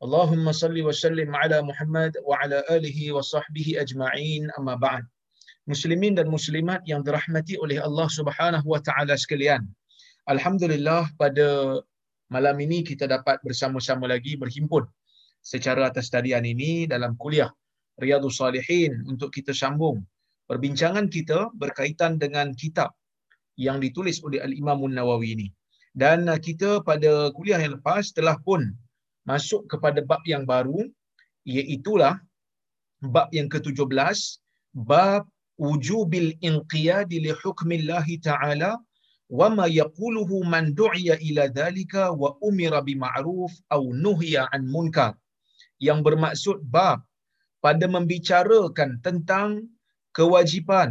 Allahumma salli wa sallim ala Muhammad wa ala alihi wa sahbihi ajma'in. Amma أما muslimin dan muslimat yang dirahmati oleh Allah Subhanahu wa taala sekalian. Alhamdulillah pada malam ini kita dapat bersama-sama lagi berhimpun secara atas tadian ini dalam kuliah Riyadhus Salihin untuk kita sambung perbincangan kita berkaitan dengan kitab yang ditulis oleh Al-Imam Nawawi ini. Dan uh, kita pada kuliah yang lepas telah pun masuk kepada bab yang baru iaitulah bab yang ke-17 bab wujubil inqiyadi li hukmillah taala wa ma yaquluhu man du'iya ila dhalika wa umira bi ma'ruf aw nuhiya an munkar. Yang bermaksud bab pada membicarakan tentang kewajipan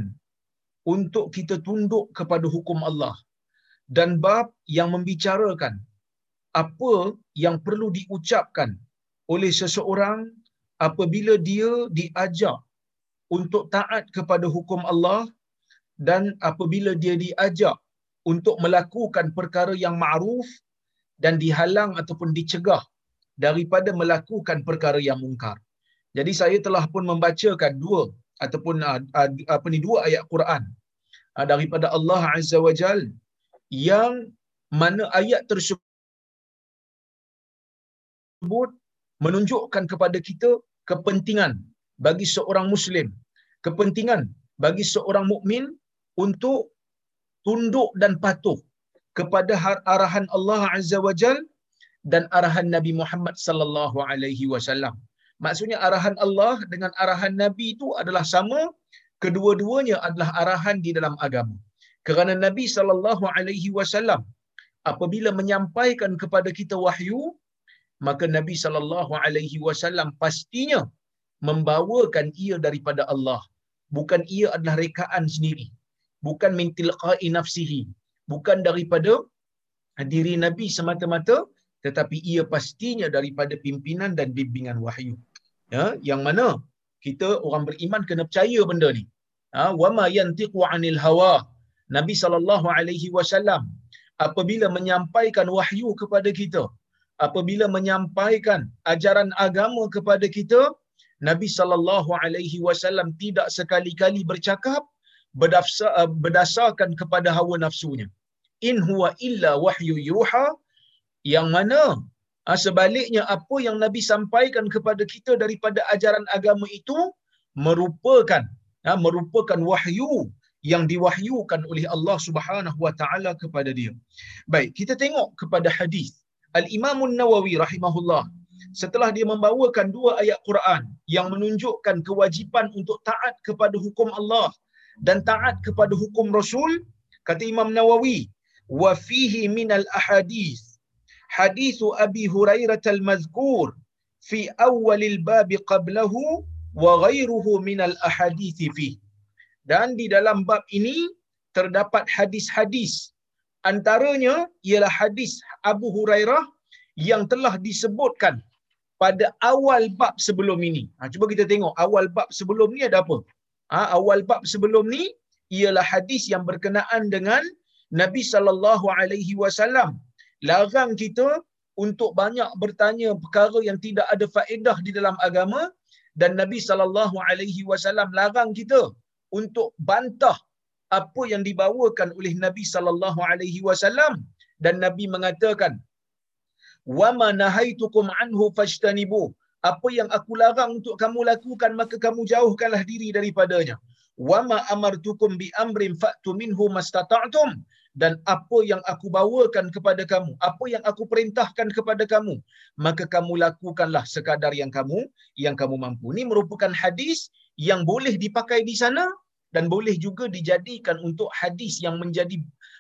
untuk kita tunduk kepada hukum Allah dan bab yang membicarakan apa yang perlu diucapkan oleh seseorang apabila dia diajak untuk taat kepada hukum Allah dan apabila dia diajak untuk melakukan perkara yang ma'ruf dan dihalang ataupun dicegah daripada melakukan perkara yang mungkar. Jadi saya telah pun membacakan dua ataupun apa ni dua ayat Quran daripada Allah Azza wa Jal yang mana ayat tersebut tersebut menunjukkan kepada kita kepentingan bagi seorang muslim, kepentingan bagi seorang mukmin untuk tunduk dan patuh kepada arahan Allah Azza wa Jal dan arahan Nabi Muhammad sallallahu alaihi wasallam. Maksudnya arahan Allah dengan arahan Nabi itu adalah sama, kedua-duanya adalah arahan di dalam agama. Kerana Nabi sallallahu alaihi wasallam apabila menyampaikan kepada kita wahyu, maka Nabi sallallahu alaihi wasallam pastinya membawakan ia daripada Allah. Bukan ia adalah rekaan sendiri. Bukan min tilqa'i nafsihi. Bukan daripada diri Nabi semata-mata tetapi ia pastinya daripada pimpinan dan bimbingan wahyu. Ya yang mana kita orang beriman kena percaya benda ni. Ha wama yantiqu anil hawa. Nabi sallallahu alaihi wasallam apabila menyampaikan wahyu kepada kita apabila menyampaikan ajaran agama kepada kita Nabi sallallahu alaihi wasallam tidak sekali-kali bercakap berdasarkan kepada hawa nafsunya in huwa illa wahyu yuha yang mana ha, sebaliknya apa yang Nabi sampaikan kepada kita daripada ajaran agama itu merupakan ha, merupakan wahyu yang diwahyukan oleh Allah Subhanahu wa taala kepada dia. Baik, kita tengok kepada hadis Al-Imam Nawawi rahimahullah setelah dia membawakan dua ayat Quran yang menunjukkan kewajipan untuk taat kepada hukum Allah dan taat kepada hukum Rasul kata Imam Nawawi wa fihi min al ahadith. Hadis Abi Hurairah al mazkur fi awal al bab qablahu wa ghairuhu min al ahadith fi. Dan di dalam bab ini terdapat hadis-hadis antaranya ialah hadis Abu Hurairah yang telah disebutkan pada awal bab sebelum ini. Ha, cuba kita tengok awal bab sebelum ni ada apa? Ha, awal bab sebelum ni ialah hadis yang berkenaan dengan Nabi sallallahu alaihi wasallam larang kita untuk banyak bertanya perkara yang tidak ada faedah di dalam agama dan Nabi sallallahu alaihi wasallam larang kita untuk bantah apa yang dibawakan oleh Nabi sallallahu alaihi wasallam dan Nabi mengatakan wa ma nahaitukum anhu fajtanibu. Apa yang aku larang untuk kamu lakukan maka kamu jauhkanlah diri daripadanya. Wa ma amartukum bi amrin fa'tu minhu mastata'tum. Dan apa yang aku bawakan kepada kamu apa yang aku perintahkan kepada kamu maka kamu lakukanlah sekadar yang kamu yang kamu mampu. Ini merupakan hadis yang boleh dipakai di sana dan boleh juga dijadikan untuk hadis yang menjadi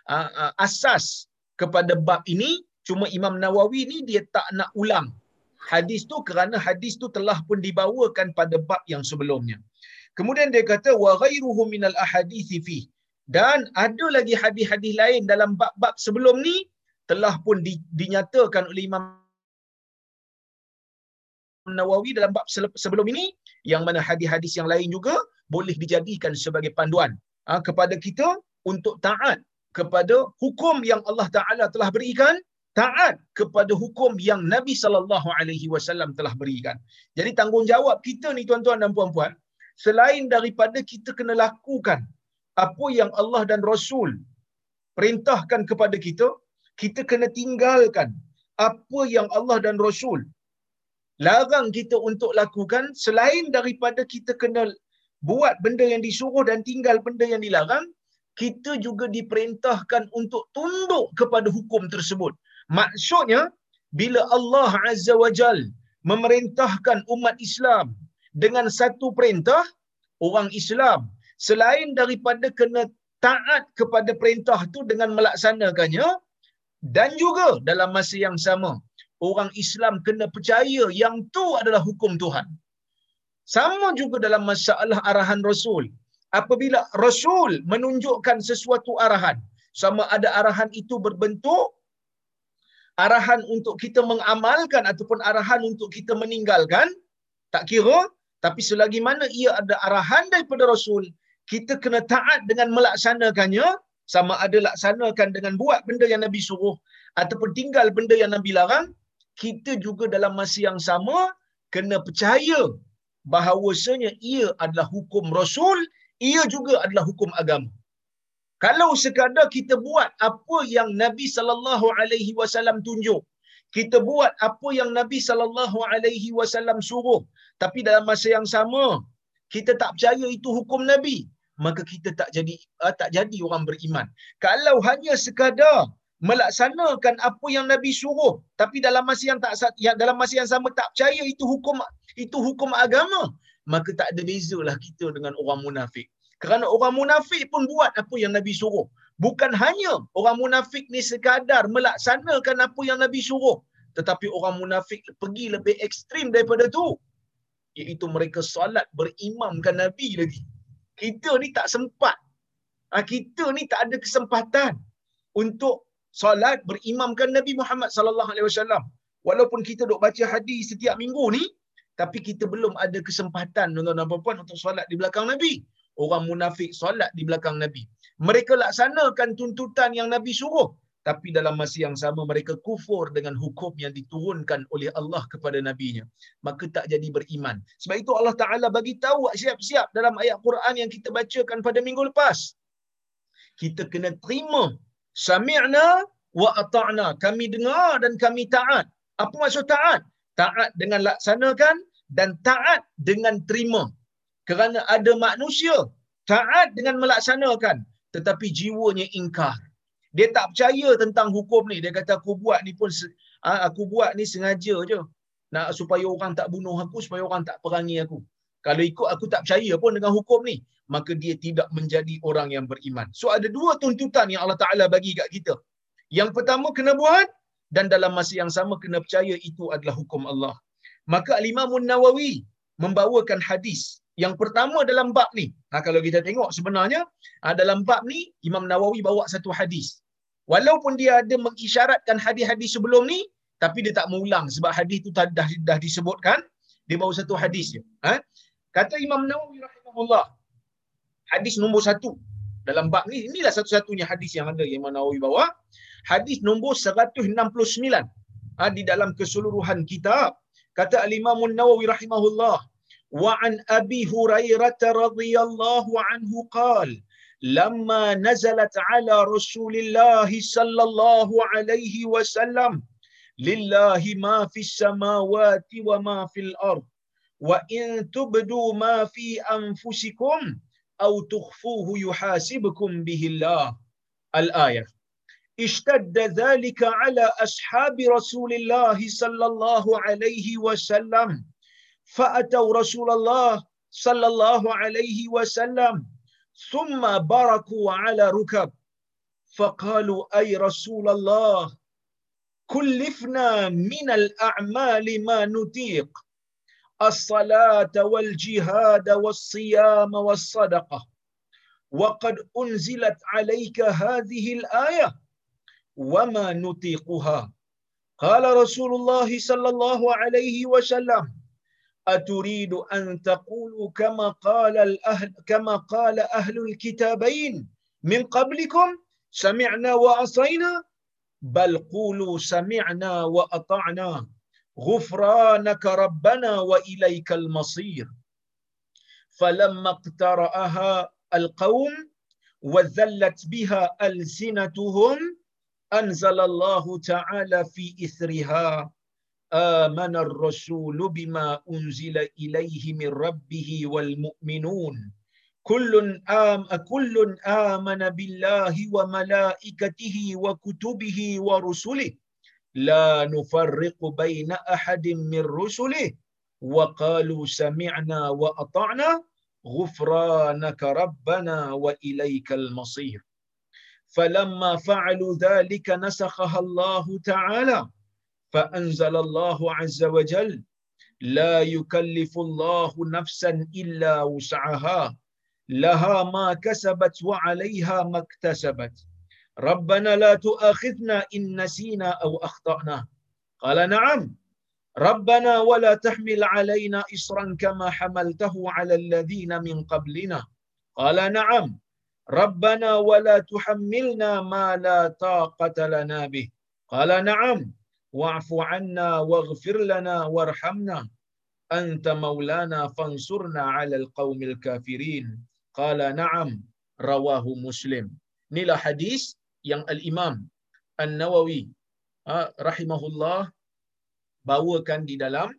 uh, asas kepada bab ini. Cuma Imam Nawawi ni dia tak nak ulang. Hadis tu kerana hadis tu telah pun dibawakan pada bab yang sebelumnya. Kemudian dia kata wa ghairuhu minal ahadits fi. Dan ada lagi hadis-hadis lain dalam bab-bab sebelum ni telah pun di, dinyatakan oleh Imam Nawawi dalam bab sebelum ini. Yang mana hadis-hadis yang lain juga boleh dijadikan sebagai panduan ha, kepada kita untuk taat kepada hukum yang Allah Taala telah berikan taat kepada hukum yang Nabi sallallahu alaihi wasallam telah berikan. Jadi tanggungjawab kita ni tuan-tuan dan puan-puan, selain daripada kita kena lakukan apa yang Allah dan Rasul perintahkan kepada kita, kita kena tinggalkan apa yang Allah dan Rasul larang kita untuk lakukan selain daripada kita kena buat benda yang disuruh dan tinggal benda yang dilarang, kita juga diperintahkan untuk tunduk kepada hukum tersebut. Maksudnya, bila Allah Azza wa Jal memerintahkan umat Islam dengan satu perintah, orang Islam selain daripada kena taat kepada perintah itu dengan melaksanakannya, dan juga dalam masa yang sama, orang Islam kena percaya yang tu adalah hukum Tuhan. Sama juga dalam masalah arahan Rasul. Apabila Rasul menunjukkan sesuatu arahan, sama ada arahan itu berbentuk arahan untuk kita mengamalkan ataupun arahan untuk kita meninggalkan, tak kira, tapi selagi mana ia ada arahan daripada Rasul, kita kena taat dengan melaksanakannya, sama ada laksanakan dengan buat benda yang Nabi suruh, ataupun tinggal benda yang Nabi larang, kita juga dalam masa yang sama, kena percaya bahawasanya ia adalah hukum Rasul, ia juga adalah hukum agama. Kalau sekadar kita buat apa yang Nabi sallallahu alaihi wasallam tunjuk, kita buat apa yang Nabi sallallahu alaihi wasallam suruh, tapi dalam masa yang sama kita tak percaya itu hukum Nabi, maka kita tak jadi uh, tak jadi orang beriman. Kalau hanya sekadar melaksanakan apa yang Nabi suruh, tapi dalam masa yang tak yang dalam masa yang sama tak percaya itu hukum itu hukum agama, maka tak ada bezalah kita dengan orang munafik. Kerana orang munafik pun buat apa yang Nabi suruh. Bukan hanya orang munafik ni sekadar melaksanakan apa yang Nabi suruh. Tetapi orang munafik pergi lebih ekstrim daripada tu. Iaitu mereka solat berimamkan Nabi lagi. Kita ni tak sempat. Ha, kita ni tak ada kesempatan untuk solat berimamkan Nabi Muhammad sallallahu alaihi wasallam. Walaupun kita duk baca hadis setiap minggu ni, tapi kita belum ada kesempatan tuan-tuan dan puan untuk solat di belakang Nabi orang munafik solat di belakang Nabi. Mereka laksanakan tuntutan yang Nabi suruh. Tapi dalam masa yang sama mereka kufur dengan hukum yang diturunkan oleh Allah kepada Nabi-Nya. Maka tak jadi beriman. Sebab itu Allah Ta'ala bagi tahu siap-siap dalam ayat Quran yang kita bacakan pada minggu lepas. Kita kena terima. Sami'na wa ata'na. Kami dengar dan kami taat. Apa maksud taat? Taat dengan laksanakan dan taat dengan terima. Kerana ada manusia taat dengan melaksanakan. Tetapi jiwanya ingkar. Dia tak percaya tentang hukum ni. Dia kata aku buat ni pun ah, aku buat ni sengaja je. Nak supaya orang tak bunuh aku supaya orang tak perangi aku. Kalau ikut aku tak percaya pun dengan hukum ni maka dia tidak menjadi orang yang beriman. So ada dua tuntutan yang Allah Taala bagi kat kita. Yang pertama kena buat dan dalam masa yang sama kena percaya itu adalah hukum Allah maka al-Imam Nawawi membawakan hadis yang pertama dalam bab ni, ha, kalau kita tengok sebenarnya ha, dalam bab ni Imam Nawawi bawa satu hadis. Walaupun dia ada mengisyaratkan hadis-hadis sebelum ni, tapi dia tak mengulang sebab hadis tu dah, dah disebutkan. Dia bawa satu hadis je. Ha? Kata Imam Nawawi rahimahullah, hadis nombor satu dalam bab ni, inilah satu-satunya hadis yang ada Imam Nawawi bawa. Hadis nombor 169 ha, di dalam keseluruhan kitab Kata Al-Imam Nawawi rahimahullah, وعن أبي هريرة رضي الله عنه قال لما نزلت على رسول الله صلى الله عليه وسلم لله ما في السماوات وما في الأرض وإن تبدوا ما في أنفسكم أو تخفوه يحاسبكم به الله الآية اشتد ذلك على أصحاب رسول الله صلى الله عليه وسلم. فأتوا رسول الله صلى الله عليه وسلم ثم بركوا على ركب. فقالوا أي رسول الله كلفنا من الأعمال ما نطيق الصلاة والجهاد والصيام والصدقة وقد أنزلت عليك هذه الآية. وما نطيقها. قال رسول الله صلى الله عليه وسلم أتريد أن تقولوا كما قال الأهل كما قال أهل الكتابين من قبلكم؟ سمعنا وعصينا بل قولوا سمعنا وأطعنا. غفرانك ربنا وإليك المصير. فلما اقترأها القوم وذلت بها ألسنتهم أنزل الله تعالى في إثرها. آمن الرسول بما أنزل إليه من ربه والمؤمنون. كل آم كل آمن بالله وملائكته وكتبه ورسله. لا نفرق بين أحد من رسله. وقالوا سمعنا وأطعنا. غفرانك ربنا وإليك المصير. فلما فعلوا ذلك نسخها الله تعالى فأنزل الله عز وجل لا يكلف الله نفسا إلا وسعها لها ما كسبت وعليها ما اكتسبت. ربنا لا تؤاخذنا إن نسينا أو أخطأنا. قال نعم. ربنا ولا تحمل علينا إصرا كما حملته على الذين من قبلنا. قال نعم. ربنا ولا تحملنا ما لا طاقة لنا به قال نعم واعف عنا واغفر لنا وارحمنا أنت مولانا فانصرنا على القوم الكافرين قال نعم رواه مسلم نلا حديث yang الإمام النووي رحمه الله bawakan di dalam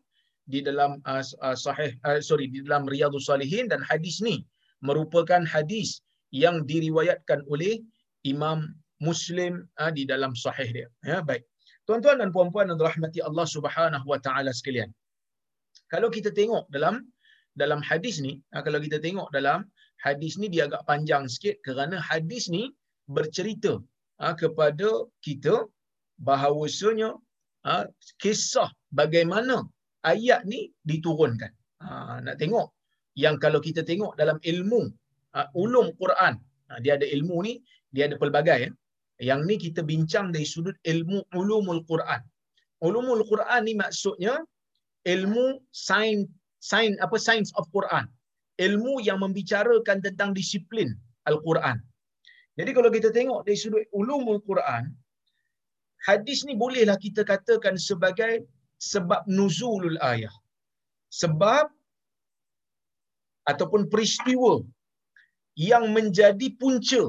di dalam uh, uh, sahih uh, sorry di dalam riyadhus salihin dan hadis ni merupakan hadis yang diriwayatkan oleh Imam Muslim uh, di dalam sahih dia. Ya, baik. Tuan-tuan dan puan-puan yang dirahmati Allah Subhanahu wa taala sekalian. Kalau kita tengok dalam dalam hadis ni, kalau kita tengok dalam hadis ni dia agak panjang sikit kerana hadis ni bercerita kepada kita bahawasanya kisah bagaimana ayat ni diturunkan. Nak tengok yang kalau kita tengok dalam ilmu ulum Quran, dia ada ilmu ni, dia ada pelbagai ya. Yang ni kita bincang dari sudut ilmu ulumul Quran. Ulumul Quran ni maksudnya ilmu sains sains apa sains of Quran. Ilmu yang membicarakan tentang disiplin Al-Quran. Jadi kalau kita tengok dari sudut ulumul Quran, hadis ni bolehlah kita katakan sebagai sebab nuzulul ayah. Sebab ataupun peristiwa yang menjadi punca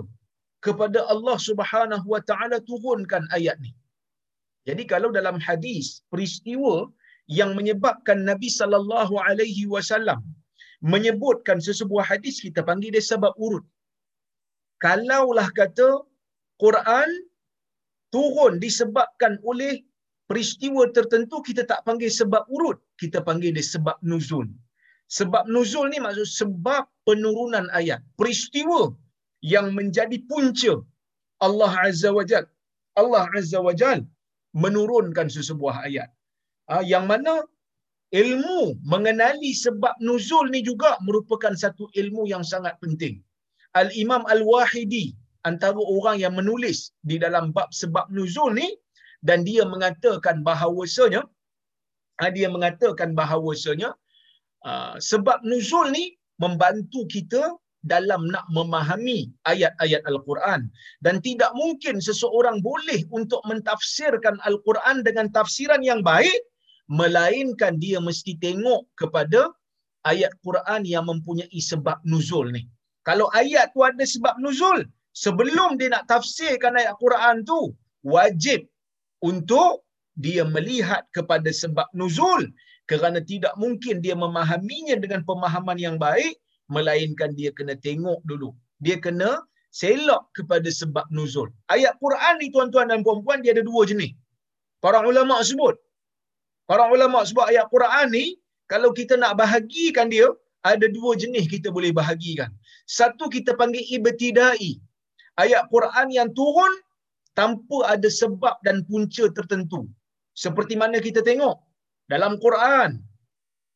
kepada Allah Subhanahu wa taala turunkan ayat ni. Jadi kalau dalam hadis peristiwa yang menyebabkan Nabi sallallahu alaihi wasallam menyebutkan sesebuah hadis kita panggil dia sebab urut. Kalaulah kata Quran turun disebabkan oleh peristiwa tertentu kita tak panggil sebab urut, kita panggil dia sebab nuzul. Sebab nuzul ni maksud sebab penurunan ayat. Peristiwa yang menjadi punca Allah Azza wa Jal. Allah Azza wa Jal menurunkan sesebuah ayat. Ha, yang mana ilmu mengenali sebab nuzul ni juga merupakan satu ilmu yang sangat penting. Al-Imam Al-Wahidi antara orang yang menulis di dalam bab sebab nuzul ni dan dia mengatakan bahawasanya ha, dia mengatakan bahawasanya uh, sebab nuzul ni membantu kita dalam nak memahami ayat-ayat Al-Quran dan tidak mungkin seseorang boleh untuk mentafsirkan Al-Quran dengan tafsiran yang baik melainkan dia mesti tengok kepada ayat Quran yang mempunyai sebab nuzul ni. Kalau ayat tu ada sebab nuzul, sebelum dia nak tafsirkan ayat Quran tu, wajib untuk dia melihat kepada sebab nuzul kerana tidak mungkin dia memahaminya dengan pemahaman yang baik melainkan dia kena tengok dulu. Dia kena selok kepada sebab nuzul. Ayat Quran ni tuan-tuan dan puan-puan dia ada dua jenis. Para ulama sebut. Para ulama sebut ayat Quran ni kalau kita nak bahagikan dia ada dua jenis kita boleh bahagikan. Satu kita panggil ibtidai. Ayat Quran yang turun tanpa ada sebab dan punca tertentu. Seperti mana kita tengok dalam Quran,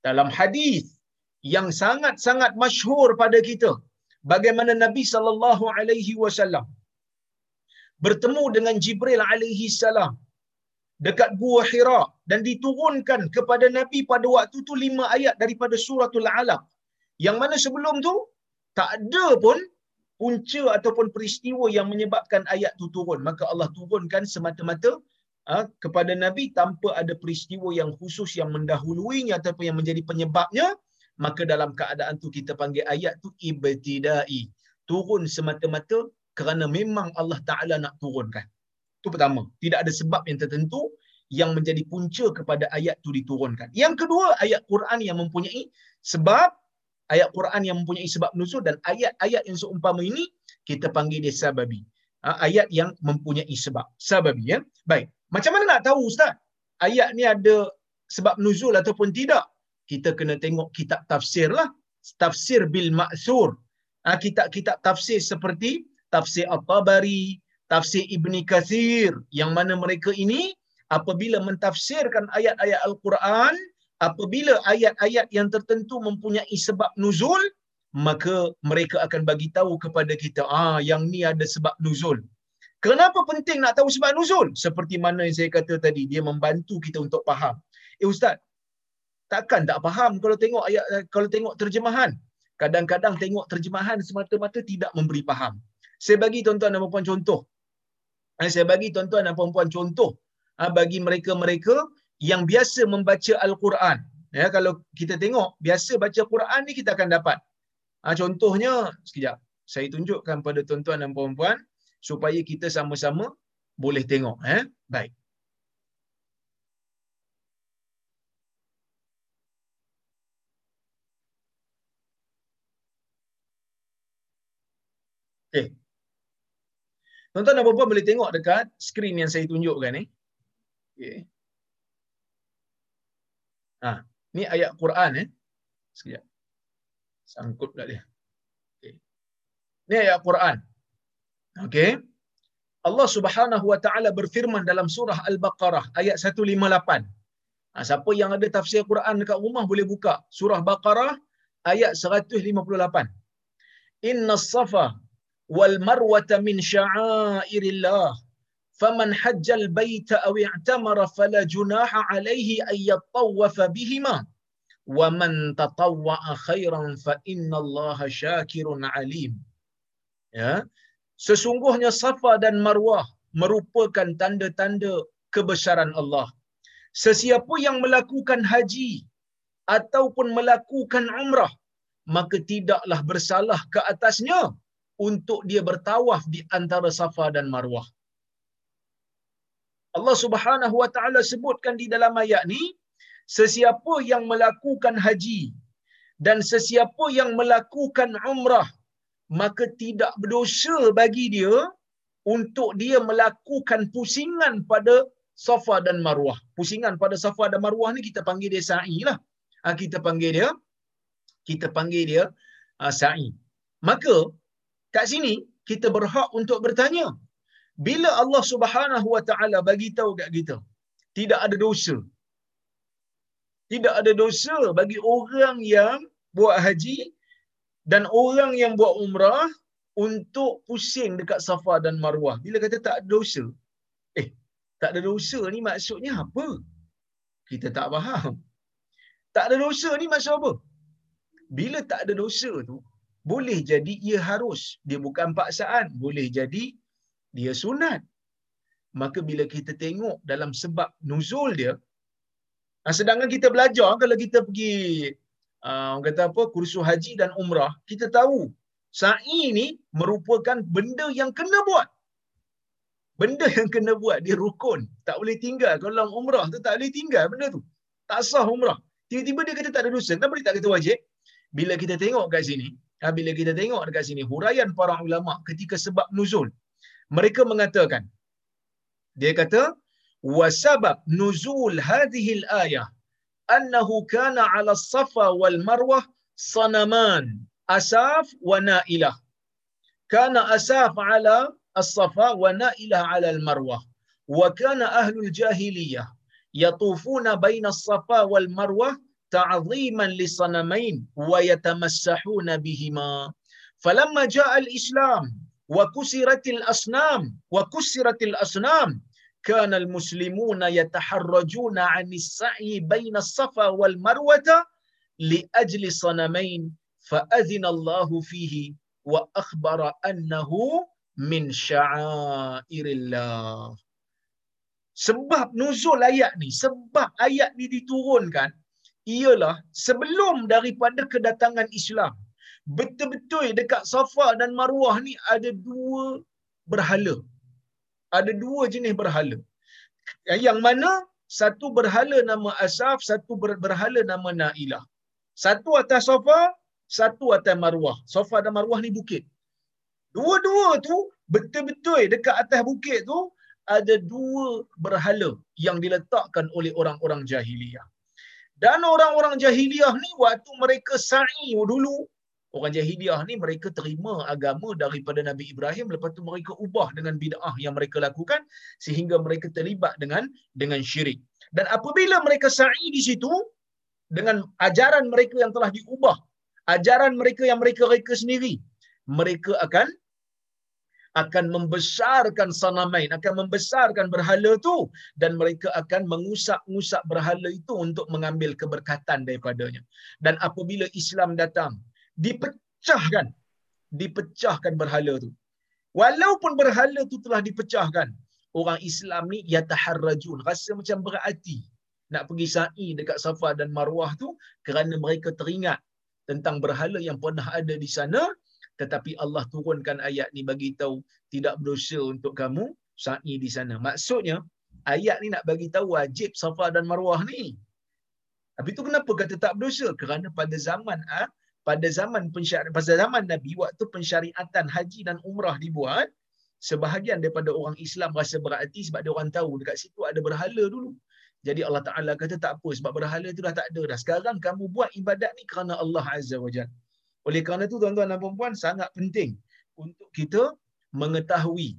dalam hadis yang sangat-sangat masyhur pada kita bagaimana Nabi sallallahu alaihi wasallam bertemu dengan Jibril alaihi salam dekat Gua Hira dan diturunkan kepada Nabi pada waktu tu lima ayat daripada suratul Alaq. Yang mana sebelum tu tak ada pun punca ataupun peristiwa yang menyebabkan ayat tu turun. Maka Allah turunkan semata-mata kepada Nabi tanpa ada peristiwa yang khusus yang mendahuluinya ataupun yang menjadi penyebabnya. Maka dalam keadaan tu kita panggil ayat tu ibtidai. Turun semata-mata kerana memang Allah Ta'ala nak turunkan. Itu pertama. Tidak ada sebab yang tertentu yang menjadi punca kepada ayat itu diturunkan. Yang kedua, ayat Quran yang mempunyai sebab, ayat Quran yang mempunyai sebab nuzul dan ayat-ayat yang seumpama ini, kita panggil dia sababi. Ha, ayat yang mempunyai sebab. Sababi. Ya? Baik. Macam mana nak tahu Ustaz? Ayat ni ada sebab nuzul ataupun tidak? Kita kena tengok kitab tafsir lah. Tafsir bil ma'thur. Ha, kitab-kitab tafsir seperti tafsir At-Tabari, tafsir Ibni Kathir yang mana mereka ini apabila mentafsirkan ayat-ayat Al-Quran, apabila ayat-ayat yang tertentu mempunyai sebab nuzul, maka mereka akan bagi tahu kepada kita, ah yang ni ada sebab nuzul. Kenapa penting nak tahu sebab nuzul? Seperti mana yang saya kata tadi, dia membantu kita untuk faham. Eh ustaz, takkan tak faham kalau tengok ayat kalau tengok terjemahan. Kadang-kadang tengok terjemahan semata-mata tidak memberi faham. Saya bagi tuan-tuan dan puan contoh. Eh, saya bagi tuan-tuan dan puan contoh ah, bagi mereka-mereka yang biasa membaca Al-Quran. Ya, kalau kita tengok, biasa baca Quran ni kita akan dapat. Ha, contohnya, sekejap. Saya tunjukkan pada tuan-tuan dan puan-puan supaya kita sama-sama boleh tengok. Eh? Baik. Okay. Tuan-tuan dan puan-puan boleh tengok dekat skrin yang saya tunjukkan ni. Okay. Ha, ni ayat Quran eh. Sekejap. Sangkut kat dia. Okay. Ni ayat Quran. Okey. Allah Subhanahu wa taala berfirman dalam surah Al-Baqarah ayat 158. Ha, siapa yang ada tafsir Quran dekat rumah boleh buka surah Baqarah ayat 158. Inna safa wal marwata min sya'airillah faman hajjal baita aw i'tamara fala junaha alayhi ay yatawwafa bihima wa man tatawwa'a khairan fa inna allaha alim ya sesungguhnya safa dan marwah merupakan tanda-tanda kebesaran Allah sesiapa yang melakukan haji ataupun melakukan umrah maka tidaklah bersalah ke atasnya untuk dia bertawaf di antara Safa dan Marwah. Allah Subhanahu wa taala sebutkan di dalam ayat ni sesiapa yang melakukan haji dan sesiapa yang melakukan umrah maka tidak berdosa bagi dia untuk dia melakukan pusingan pada Safa dan Marwah. Pusingan pada Safa dan Marwah ni kita panggil dia sa'i lah. Ha, kita panggil dia kita panggil dia uh, sa'i. Maka kat sini kita berhak untuk bertanya bila Allah Subhanahu wa taala bagi tahu kat kita tidak ada dosa tidak ada dosa bagi orang yang buat haji dan orang yang buat umrah untuk pusing dekat Safa dan Marwah. Bila kata tak ada dosa. Eh, tak ada dosa ni maksudnya apa? Kita tak faham. Tak ada dosa ni maksud apa? Bila tak ada dosa tu, boleh jadi ia harus. Dia bukan paksaan. Boleh jadi dia sunat. Maka bila kita tengok dalam sebab nuzul dia, sedangkan kita belajar, kalau kita pergi uh, kata apa, kursus haji dan umrah, kita tahu sa'i ni merupakan benda yang kena buat. Benda yang kena buat, dia rukun. Tak boleh tinggal. Kalau umrah tu tak boleh tinggal benda tu. Tak sah umrah. Tiba-tiba dia kata tak ada dosa. Kenapa dia tak kata wajib? Bila kita tengok kat sini, Ha, bila kita tengok dekat sini huraian para ulama ketika sebab nuzul mereka mengatakan dia kata wasabab nuzul hadhihi al-ayah annahu kana 'ala safa wal marwah sanaman asaf wa nailah kana asaf 'ala as-safa wa na'ilah 'ala al-marwah wa kana ahlul jahiliyah yatufuna baina as-safa wal marwah ta'ziman li sanamain wa yatamassahuna bihima kan al muslimun yataharrajun an as-sa'i bain as-safa wal marwata li ajli sanamain fa adzina Allah fihi wa akhbara annahu min sya'airillah sebab nuzul ayat ni sebab ayat ni diturunkan ialah sebelum daripada kedatangan Islam. Betul-betul dekat Safa dan Marwah ni ada dua berhala ada dua jenis berhala. Yang mana satu berhala nama Asaf satu berhala nama Nailah. Satu atas Safa satu atas Marwah. Safa dan Marwah ni bukit. Dua-dua tu betul-betul dekat atas bukit tu ada dua berhala yang diletakkan oleh orang-orang jahiliyah. Dan orang-orang jahiliyah ni waktu mereka sa'i dulu, orang jahiliyah ni mereka terima agama daripada Nabi Ibrahim lepas tu mereka ubah dengan bid'ah yang mereka lakukan sehingga mereka terlibat dengan dengan syirik. Dan apabila mereka sa'i di situ dengan ajaran mereka yang telah diubah, ajaran mereka yang mereka reka sendiri, mereka akan akan membesarkan sanamain, akan membesarkan berhala tu dan mereka akan mengusap-ngusap berhala itu untuk mengambil keberkatan daripadanya. Dan apabila Islam datang, dipecahkan, dipecahkan berhala tu. Walaupun berhala tu telah dipecahkan, orang Islam ni yataharrajun, rasa macam berhati nak pergi sa'i dekat Safa dan Marwah tu kerana mereka teringat tentang berhala yang pernah ada di sana tetapi Allah turunkan ayat ni bagi tahu tidak berdosa untuk kamu sa'i di sana. Maksudnya ayat ni nak bagi tahu wajib Safa dan Marwah ni. Tapi tu kenapa kata tak berdosa? Kerana pada zaman ah pada zaman pensyariat pada zaman Nabi waktu pensyariatan haji dan umrah dibuat sebahagian daripada orang Islam rasa berhati sebab dia orang tahu dekat situ ada berhala dulu. Jadi Allah Taala kata tak apa sebab berhala tu dah tak ada dah. Sekarang kamu buat ibadat ni kerana Allah Azza wa Jalla. Oleh kerana itu tuan-tuan dan puan sangat penting untuk kita mengetahui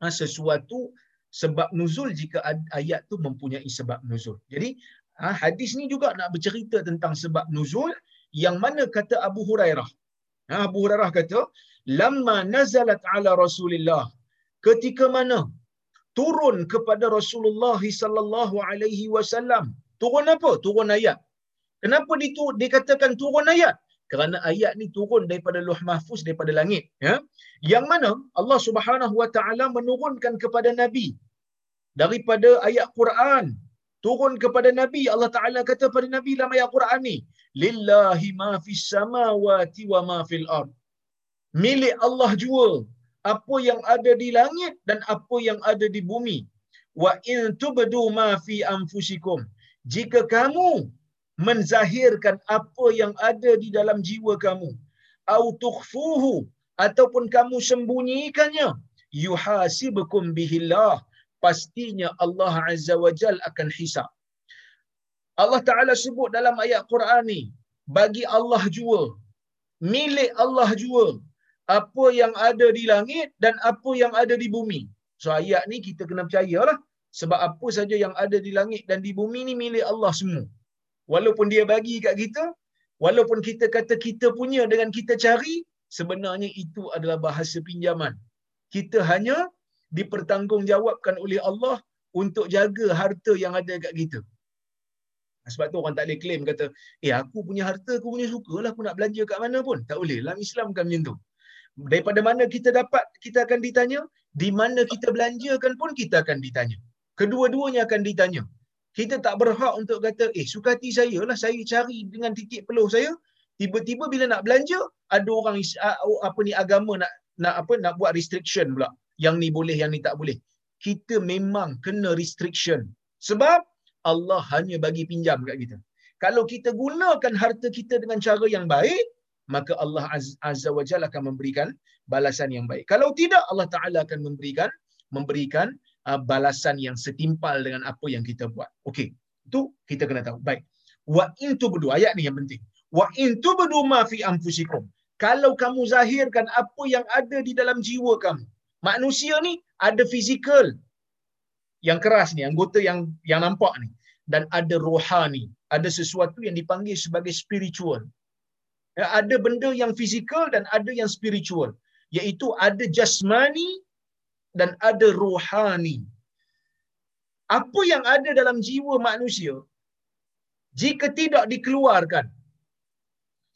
ha, sesuatu sebab nuzul jika ayat tu mempunyai sebab nuzul. Jadi ha, hadis ni juga nak bercerita tentang sebab nuzul yang mana kata Abu Hurairah. Ha, Abu Hurairah kata, "Lamma nazalat ala Rasulillah." Ketika mana turun kepada Rasulullah sallallahu alaihi wasallam. Turun apa? Turun ayat. Kenapa itu dikatakan turun ayat? kerana ayat ni turun daripada Luh Mahfuz daripada langit ya yang mana Allah Subhanahu wa taala menurunkan kepada nabi daripada ayat Quran turun kepada nabi Allah taala kata pada nabi dalam ayat Quran ni lillahi ma fis samawati wa ma fil ard. Milik Allah jua apa yang ada di langit dan apa yang ada di bumi. Wa in tubdu ma fi anfusikum. Jika kamu menzahirkan apa yang ada di dalam jiwa kamu au tukhfuhu ataupun kamu sembunyikannya yuhasibukum bihillah pastinya Allah azza wajal akan hisab Allah taala sebut dalam ayat Quran ni bagi Allah jua milik Allah jua apa yang ada di langit dan apa yang ada di bumi so ayat ni kita kena percayalah sebab apa saja yang ada di langit dan di bumi ni milik Allah semua walaupun dia bagi kat kita, walaupun kita kata kita punya dengan kita cari, sebenarnya itu adalah bahasa pinjaman. Kita hanya dipertanggungjawabkan oleh Allah untuk jaga harta yang ada kat kita. Sebab tu orang tak boleh claim kata, eh aku punya harta, aku punya suka lah, aku nak belanja kat mana pun. Tak boleh. Dalam Islam bukan macam tu. Daripada mana kita dapat, kita akan ditanya. Di mana kita belanjakan pun, kita akan ditanya. Kedua-duanya akan ditanya kita tak berhak untuk kata eh suka hati saya lah saya cari dengan titik peluh saya tiba-tiba bila nak belanja ada orang apa ni agama nak nak apa nak buat restriction pula yang ni boleh yang ni tak boleh kita memang kena restriction sebab Allah hanya bagi pinjam kat kita kalau kita gunakan harta kita dengan cara yang baik maka Allah Azza wa Jalla akan memberikan balasan yang baik kalau tidak Allah Taala akan memberikan memberikan uh, balasan yang setimpal dengan apa yang kita buat. Okey, itu kita kena tahu. Baik. Wa in tubdu ayat ni yang penting. Wa in tubdu ma fi anfusikum. Kalau kamu zahirkan apa yang ada di dalam jiwa kamu, Manusia ni ada fizikal yang keras ni, anggota yang yang nampak ni dan ada rohani, ada sesuatu yang dipanggil sebagai spiritual. Ya, ada benda yang fizikal dan ada yang spiritual, iaitu ada jasmani dan ada rohani. Apa yang ada dalam jiwa manusia jika tidak dikeluarkan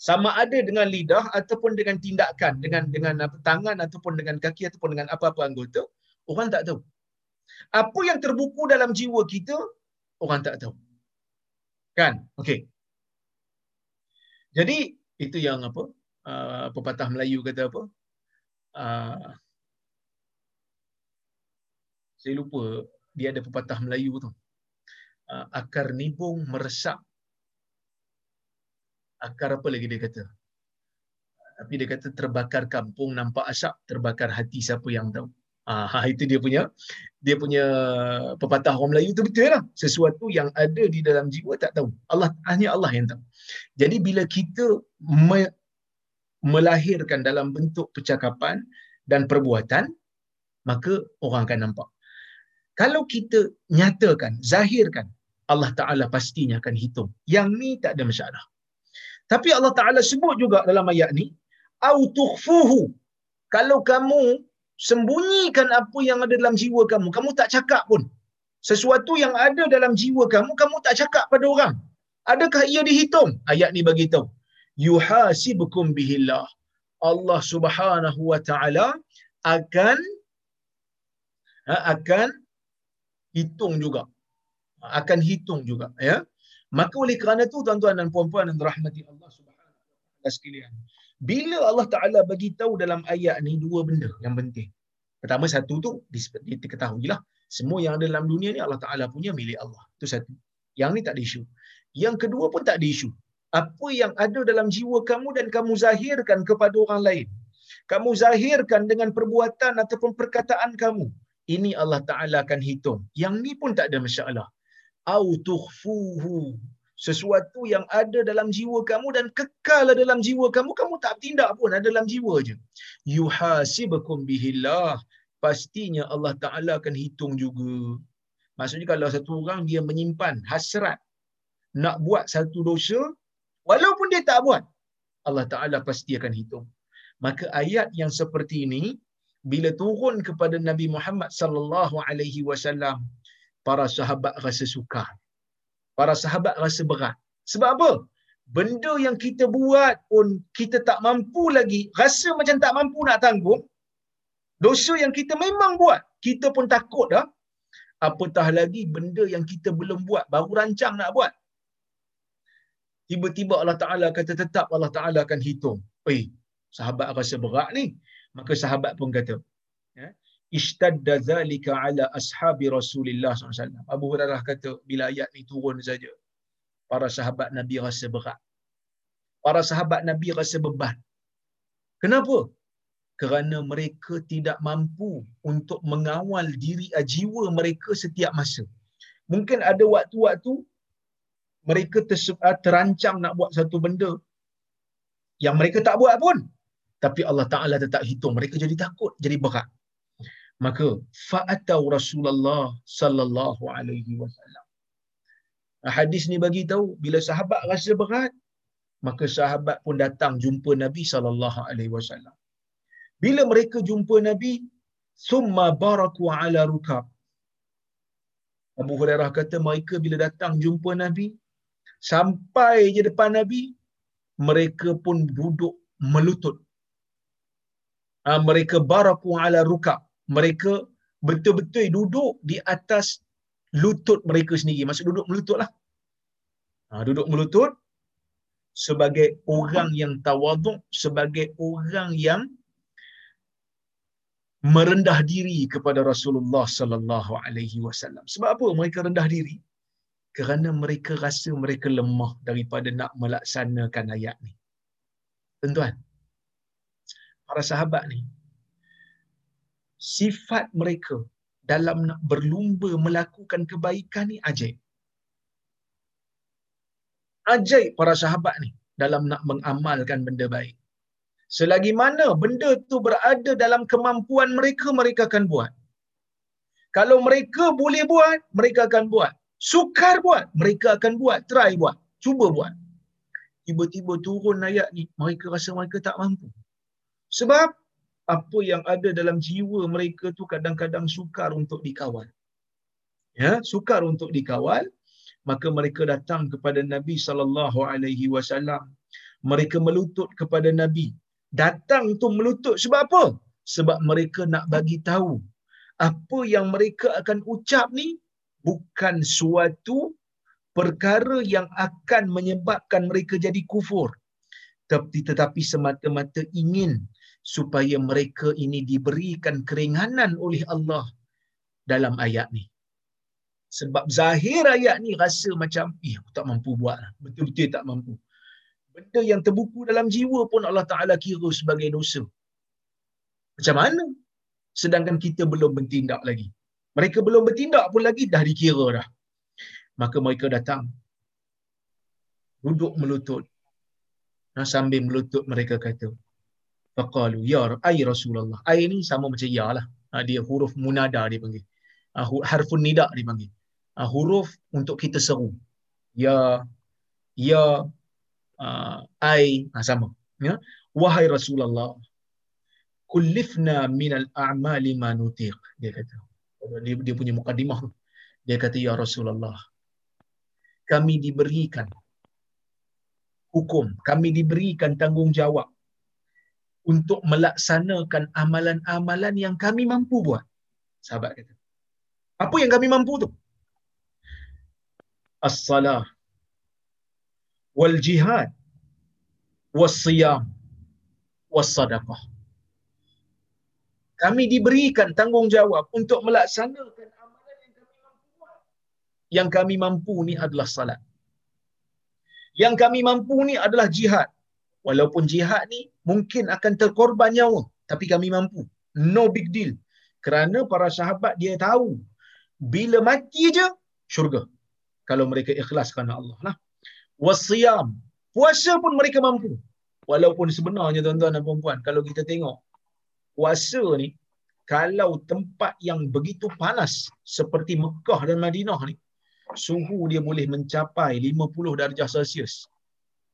sama ada dengan lidah ataupun dengan tindakan dengan dengan tangan ataupun dengan kaki ataupun dengan apa-apa anggota orang tak tahu apa yang terbuku dalam jiwa kita orang tak tahu. Kan? Okey. Jadi itu yang apa? Uh, pepatah Melayu kata apa? Uh, saya lupa dia ada pepatah Melayu tu. Uh, akar nibung meresap. Akar apa lagi dia kata? Tapi dia kata terbakar kampung nampak asap terbakar hati siapa yang tahu ah itu dia punya dia punya pepatah orang Melayu tu betul lah. Sesuatu yang ada di dalam jiwa tak tahu. Allah hanya Allah yang tahu. Jadi bila kita me- melahirkan dalam bentuk percakapan dan perbuatan maka orang akan nampak. Kalau kita nyatakan zahirkan Allah Taala pastinya akan hitung. Yang ni tak ada masalah. Tapi Allah Ta'ala sebut juga dalam ayat ni, tukhfuhu. Kalau kamu sembunyikan apa yang ada dalam jiwa kamu, kamu tak cakap pun. Sesuatu yang ada dalam jiwa kamu, kamu tak cakap pada orang. Adakah ia dihitung? Ayat ni bagi tahu. Yuhasibukum bihillah. Allah Subhanahu wa taala akan ha, akan hitung juga. Akan hitung juga, ya. Maka oleh kerana itu tuan-tuan dan puan-puan yang dirahmati Allah Subhanahu wa taala sekalian. Bila Allah Taala bagi tahu dalam ayat ni dua benda yang penting. Pertama satu tu diketahuilah semua yang ada dalam dunia ni Allah Taala punya milik Allah. Itu satu. Yang ni tak ada isu. Yang kedua pun tak ada isu. Apa yang ada dalam jiwa kamu dan kamu zahirkan kepada orang lain. Kamu zahirkan dengan perbuatan ataupun perkataan kamu. Ini Allah Ta'ala akan hitung. Yang ni pun tak ada masalah au tukhfuhu sesuatu yang ada dalam jiwa kamu dan kekal dalam jiwa kamu kamu tak tindak pun ada dalam jiwa je. Yuhasibukum bihillah. Pastinya Allah Taala akan hitung juga. Maksudnya kalau satu orang dia menyimpan hasrat nak buat satu dosa walaupun dia tak buat Allah Taala pasti akan hitung. Maka ayat yang seperti ini bila turun kepada Nabi Muhammad sallallahu alaihi wasallam para sahabat rasa sukar. Para sahabat rasa berat. Sebab apa? Benda yang kita buat pun kita tak mampu lagi, rasa macam tak mampu nak tanggung. Dosa yang kita memang buat, kita pun takut dah. Apatah lagi benda yang kita belum buat, baru rancang nak buat. Tiba-tiba Allah Ta'ala kata tetap Allah Ta'ala akan hitung. Eh, sahabat rasa berat ni. Maka sahabat pun kata, ya, ishtadda zalika ala ashabi Rasulillah SAW. Abu Hurairah kata, bila ayat ni turun saja, para sahabat Nabi rasa berat. Para sahabat Nabi rasa beban. Kenapa? Kerana mereka tidak mampu untuk mengawal diri ah, jiwa mereka setiap masa. Mungkin ada waktu-waktu mereka ah, terancang nak buat satu benda yang mereka tak buat pun. Tapi Allah Ta'ala tetap hitung. Mereka jadi takut, jadi berat maka fa'atau Rasulullah sallallahu alaihi wasallam. Hadis ni bagi tahu bila sahabat rasa berat maka sahabat pun datang jumpa Nabi sallallahu alaihi wasallam. Bila mereka jumpa Nabi summa baraku ala rukab. Abu Hurairah kata mereka bila datang jumpa Nabi sampai je depan Nabi mereka pun duduk melutut. Ha, mereka baraku ala rukab mereka betul-betul duduk di atas lutut mereka sendiri. Maksud duduk melutut lah. Ha, duduk melutut sebagai orang yang tawaduk, sebagai orang yang merendah diri kepada Rasulullah sallallahu alaihi wasallam. Sebab apa mereka rendah diri? Kerana mereka rasa mereka lemah daripada nak melaksanakan ayat ni. Tuan-tuan, para sahabat ni sifat mereka dalam berlumba melakukan kebaikan ni ajaib. Ajaib para sahabat ni dalam nak mengamalkan benda baik. Selagi mana benda tu berada dalam kemampuan mereka, mereka akan buat. Kalau mereka boleh buat, mereka akan buat. Sukar buat, mereka akan buat. Try buat. Cuba buat. Tiba-tiba turun ayat ni, mereka rasa mereka tak mampu. Sebab apa yang ada dalam jiwa mereka tu kadang-kadang sukar untuk dikawal. Ya, sukar untuk dikawal, maka mereka datang kepada Nabi sallallahu alaihi wasallam. Mereka melutut kepada Nabi. Datang tu melutut sebab apa? Sebab mereka nak bagi tahu apa yang mereka akan ucap ni bukan suatu perkara yang akan menyebabkan mereka jadi kufur tetapi, tetapi semata-mata ingin supaya mereka ini diberikan keringanan oleh Allah dalam ayat ni sebab zahir ayat ni rasa macam eh aku tak mampu buat lah. betul-betul tak mampu benda yang terbuku dalam jiwa pun Allah Ta'ala kira sebagai dosa macam mana sedangkan kita belum bertindak lagi. Mereka belum bertindak pun lagi dah dikira dah. Maka mereka datang duduk melutut. Nah, sambil melutut mereka kata, Faqalu, Ya ay Rasulullah. Ay ni sama macam ya lah. Ha, dia huruf munada dia panggil. Ha, harfun nida dia panggil. Ha, huruf untuk kita seru. Ya, ya, uh, ay, ha, sama. Ya? Wahai Rasulullah, kullifna minal a'mali ma nutiq dia kata dia, dia punya mukadimah dia kata ya Rasulullah kami diberikan hukum kami diberikan tanggungjawab untuk melaksanakan amalan-amalan yang kami mampu buat. Sahabat kata. Apa yang kami mampu tu? As-salah wal jihad was siyam was sadaqah kami diberikan tanggungjawab untuk melaksanakan amalan yang kami mampu Yang kami mampu ni adalah salat. Yang kami mampu ni adalah jihad. Walaupun jihad ni mungkin akan terkorban nyawa. Tapi kami mampu. No big deal. Kerana para sahabat dia tahu. Bila mati je, syurga. Kalau mereka ikhlas kerana Allah lah. Wasiyam. Puasa pun mereka mampu. Walaupun sebenarnya tuan-tuan dan puan kalau kita tengok puasa ni kalau tempat yang begitu panas seperti Mekah dan Madinah ni suhu dia boleh mencapai 50 darjah Celsius.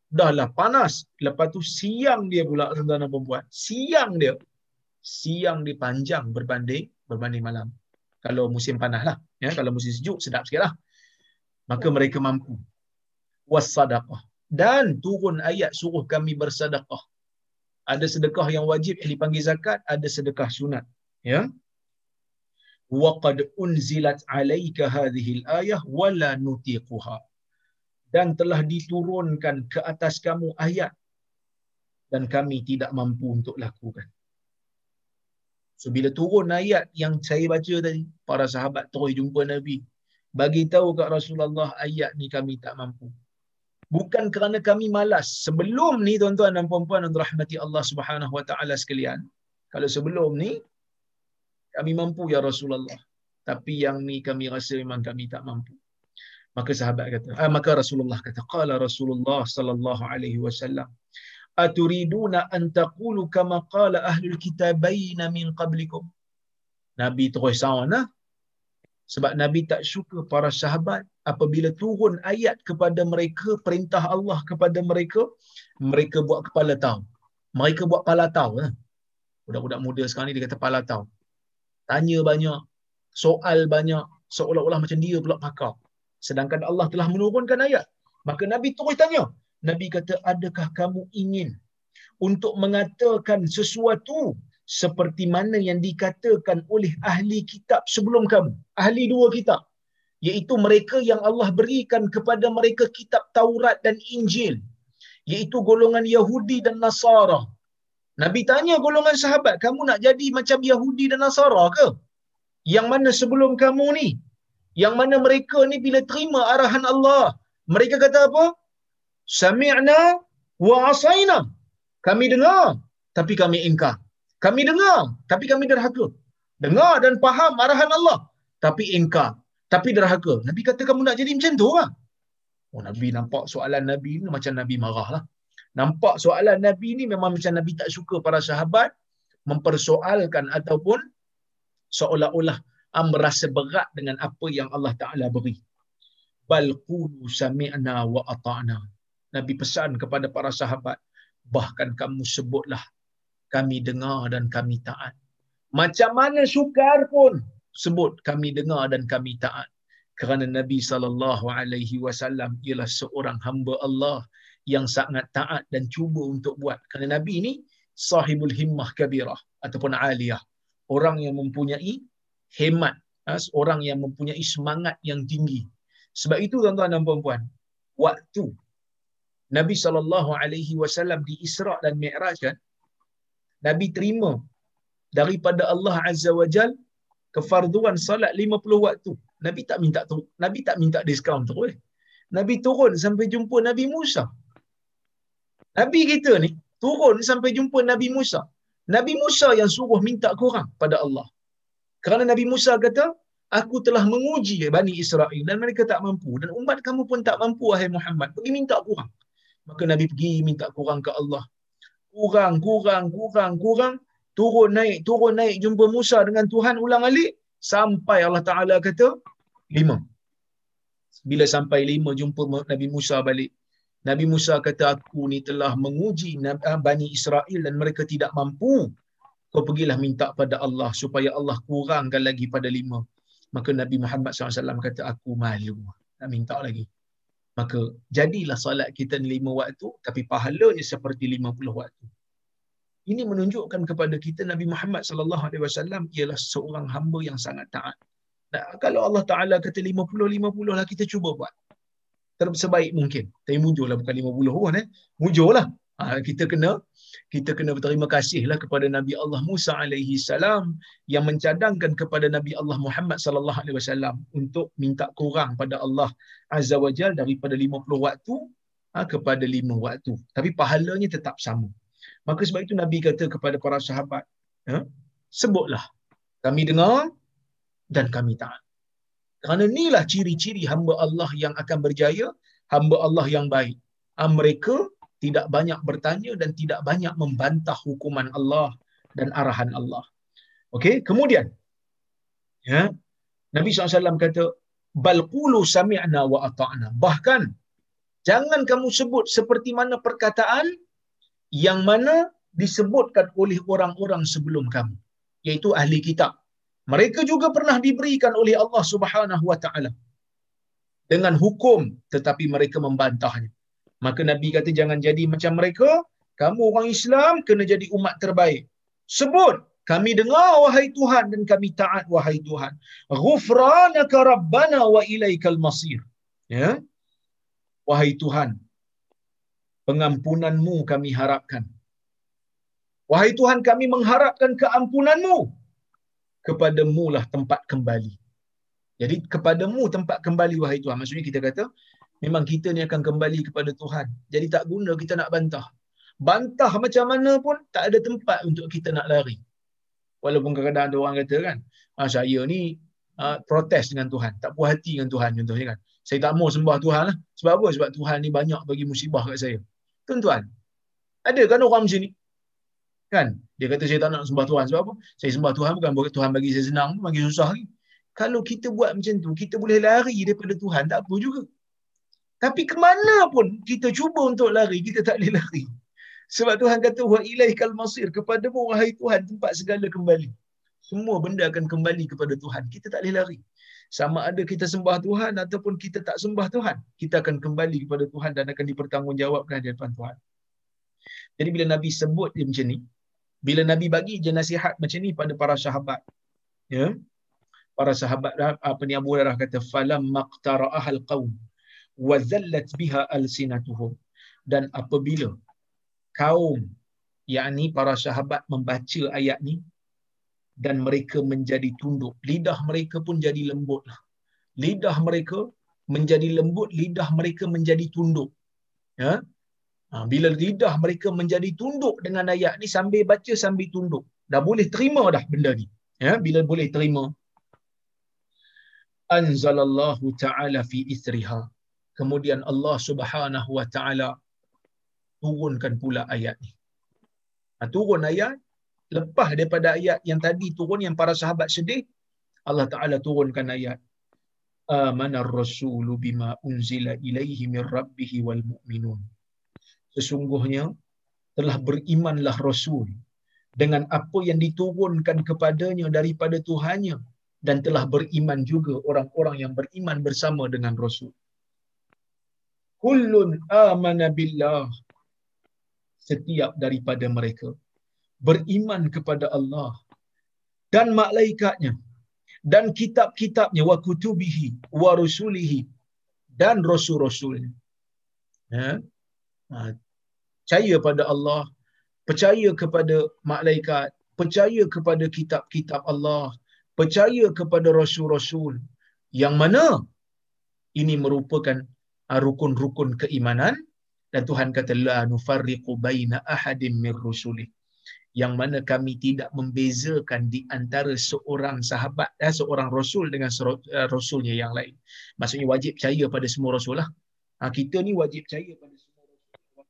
Dahlah panas. Lepas tu siang dia pula tuan-tuan dan perempuan. Siang dia siang dia panjang berbanding berbanding malam. Kalau musim panas lah. Ya, kalau musim sejuk sedap sikit lah. Maka mereka mampu. Wassadaqah. Dan turun ayat suruh kami bersadaqah ada sedekah yang wajib yang dipanggil zakat, ada sedekah sunat. Ya. Wa qad unzilat alayka hadhihi al-ayah wa la nutiquha. Dan telah diturunkan ke atas kamu ayat dan kami tidak mampu untuk lakukan. So bila turun ayat yang saya baca tadi, para sahabat terus jumpa Nabi. Bagi tahu kat Rasulullah ayat ni kami tak mampu bukan kerana kami malas. Sebelum ni tuan-tuan dan puan-puan yang dirahmati Allah Subhanahu wa taala sekalian, kalau sebelum ni kami mampu ya Rasulullah, tapi yang ni kami rasa memang kami tak mampu. Maka sahabat kata, ah, maka Rasulullah kata, qala Rasulullah sallallahu alaihi wasallam, aturiduna an taqulu kama qala ahlul kitabain min qablikum? Nabi terus sana sebab Nabi tak suka para sahabat apabila turun ayat kepada mereka, perintah Allah kepada mereka, mereka buat kepala tahu. Mereka buat kepala tahu. Eh? Budak-budak muda sekarang ni dia kata kepala tahu. Tanya banyak, soal banyak, seolah-olah macam dia pula pakar. Sedangkan Allah telah menurunkan ayat. Maka Nabi terus tanya. Nabi kata, adakah kamu ingin untuk mengatakan sesuatu seperti mana yang dikatakan oleh ahli kitab sebelum kamu? Ahli dua kitab iaitu mereka yang Allah berikan kepada mereka kitab Taurat dan Injil iaitu golongan Yahudi dan Nasara Nabi tanya golongan sahabat kamu nak jadi macam Yahudi dan Nasara ke yang mana sebelum kamu ni yang mana mereka ni bila terima arahan Allah mereka kata apa sami'na wa asaina kami dengar tapi kami ingkar kami dengar tapi kami derhaka dengar dan faham arahan Allah tapi ingkar tapi derhaka. Nabi kata kamu nak jadi macam tu lah. Oh, Nabi nampak soalan Nabi ni macam Nabi marah lah. Nampak soalan Nabi ni memang macam Nabi tak suka para sahabat mempersoalkan ataupun seolah-olah ah, merasa berat dengan apa yang Allah Taala beri. Bal qulu sami'na wa ata'na. Nabi pesan kepada para sahabat, bahkan kamu sebutlah kami dengar dan kami taat. Macam mana sukar pun sebut kami dengar dan kami taat. Kerana Nabi sallallahu alaihi wasallam ialah seorang hamba Allah yang sangat taat dan cuba untuk buat. Kerana Nabi ini sahibul himmah kabirah ataupun aliyah. Orang yang mempunyai hemat, ha, orang yang mempunyai semangat yang tinggi. Sebab itu tuan-tuan dan puan-puan, waktu Nabi sallallahu alaihi wasallam di Isra dan Mi'raj kan, Nabi terima daripada Allah Azza wa Jal kefarduan salat 50 waktu. Nabi tak minta tu, Nabi tak minta diskaun terus. Nabi turun sampai jumpa Nabi Musa. Nabi kita ni turun sampai jumpa Nabi Musa. Nabi Musa yang suruh minta kurang pada Allah. Kerana Nabi Musa kata, aku telah menguji Bani Israel dan mereka tak mampu. Dan umat kamu pun tak mampu, wahai Muhammad. Pergi minta kurang. Maka Nabi pergi minta kurang ke Allah. Kurang, kurang, kurang, kurang. Turun naik, turun naik jumpa Musa dengan Tuhan ulang alik. Sampai Allah Ta'ala kata, lima. Bila sampai lima jumpa Nabi Musa balik. Nabi Musa kata aku ni telah menguji ah, Bani Israel dan mereka tidak mampu. Kau pergilah minta pada Allah supaya Allah kurangkan lagi pada lima. Maka Nabi Muhammad SAW kata aku malu. Nak minta lagi. Maka jadilah salat kita ni lima waktu tapi pahalanya seperti lima puluh waktu. Ini menunjukkan kepada kita Nabi Muhammad wasallam ialah seorang hamba yang sangat taat. Nah, kalau Allah Taala kata 50 50 lah kita cuba buat tersebaik mungkin. Tapi mujurlah bukan 50 pun eh. Mujurlah. Ha, kita kena kita kena berterima kasihlah kepada Nabi Allah Musa alaihi salam yang mencadangkan kepada Nabi Allah Muhammad sallallahu alaihi wasallam untuk minta kurang pada Allah azza wajal daripada 50 waktu ha, kepada 5 waktu. Tapi pahalanya tetap sama. Maka sebab itu Nabi kata kepada para sahabat, ha, sebutlah kami dengar dan kami taat. Kerana inilah ciri-ciri hamba Allah yang akan berjaya, hamba Allah yang baik. Ah, mereka tidak banyak bertanya dan tidak banyak membantah hukuman Allah dan arahan Allah. Okey, kemudian ya, Nabi SAW kata, bal qulu sami'na wa ata'na. Bahkan jangan kamu sebut seperti mana perkataan yang mana disebutkan oleh orang-orang sebelum kamu, iaitu ahli kitab mereka juga pernah diberikan oleh Allah Subhanahu wa taala dengan hukum tetapi mereka membantahnya. Maka Nabi kata jangan jadi macam mereka, kamu orang Islam kena jadi umat terbaik. Sebut kami dengar wahai Tuhan dan kami taat wahai Tuhan. Ghufranaka rabbana wa ilaikal masir. Ya. Wahai Tuhan, pengampunanmu kami harapkan. Wahai Tuhan kami mengharapkan keampunanmu kepadamu lah tempat kembali. Jadi kepadamu tempat kembali wahai Tuhan. Maksudnya kita kata memang kita ni akan kembali kepada Tuhan. Jadi tak guna kita nak bantah. Bantah macam mana pun tak ada tempat untuk kita nak lari. Walaupun kadang-kadang ada orang kata kan, ah, saya ni ah, protes dengan Tuhan. Tak puas hati dengan Tuhan contohnya kan. Saya tak mau sembah Tuhan lah. Sebab apa? Sebab Tuhan ni banyak bagi musibah kat saya. Tuan-tuan, ada kan orang macam ni? Kan? Dia kata saya tak nak sembah Tuhan. Sebab apa? Saya sembah Tuhan bukan Tuhan bagi saya senang, bagi susah lagi. Kalau kita buat macam tu, kita boleh lari daripada Tuhan, tak apa juga. Tapi ke mana pun kita cuba untuk lari, kita tak boleh lari. Sebab Tuhan kata, wa ilaikal masir, kepada mu, wahai Tuhan, tempat segala kembali. Semua benda akan kembali kepada Tuhan. Kita tak boleh lari. Sama ada kita sembah Tuhan ataupun kita tak sembah Tuhan, kita akan kembali kepada Tuhan dan akan dipertanggungjawabkan di depan Tuhan. Jadi bila Nabi sebut dia macam ni, bila Nabi bagi je nasihat macam ni pada para sahabat. Ya. Para sahabat apa ni Abu Hurairah kata falam maqtara'ah al-qaum wa zallat biha alsinatuhum. Dan apabila kaum yakni para sahabat membaca ayat ni dan mereka menjadi tunduk, lidah mereka pun jadi lembutlah. Lidah mereka menjadi lembut, lidah mereka menjadi tunduk. Ya, Ha, bila lidah mereka menjadi tunduk dengan ayat ni sambil baca sambil tunduk. Dah boleh terima dah benda ni. Ya, bila boleh terima. Anzalallahu ta'ala fi isriha. Kemudian Allah subhanahu wa ta'ala turunkan pula ayat ni. Ha, turun ayat lepas daripada ayat yang tadi turun yang para sahabat sedih, Allah Taala turunkan ayat amana rasulu bima unzila ilaihi min rabbih wal mu'minun. Sesungguhnya telah berimanlah rasul dengan apa yang diturunkan kepadanya daripada Tuhannya dan telah beriman juga orang-orang yang beriman bersama dengan rasul. Kullun amana billah setiap daripada mereka beriman kepada Allah dan malaikatnya dan kitab-kitabnya wa kutubihi wa rusulihi dan rasul-rasulnya. Ya. Ha. Percaya pada Allah, percaya kepada malaikat, percaya kepada kitab-kitab Allah, percaya kepada rasul-rasul yang mana ini merupakan rukun-rukun keimanan dan Tuhan kata la nufarriqu baina ahadin min rusulih yang mana kami tidak membezakan di antara seorang sahabat dan seorang rasul dengan eh, rasulnya yang lain. Maksudnya wajib percaya pada semua rasul lah. Ha, kita ni wajib percaya pada semua rasul.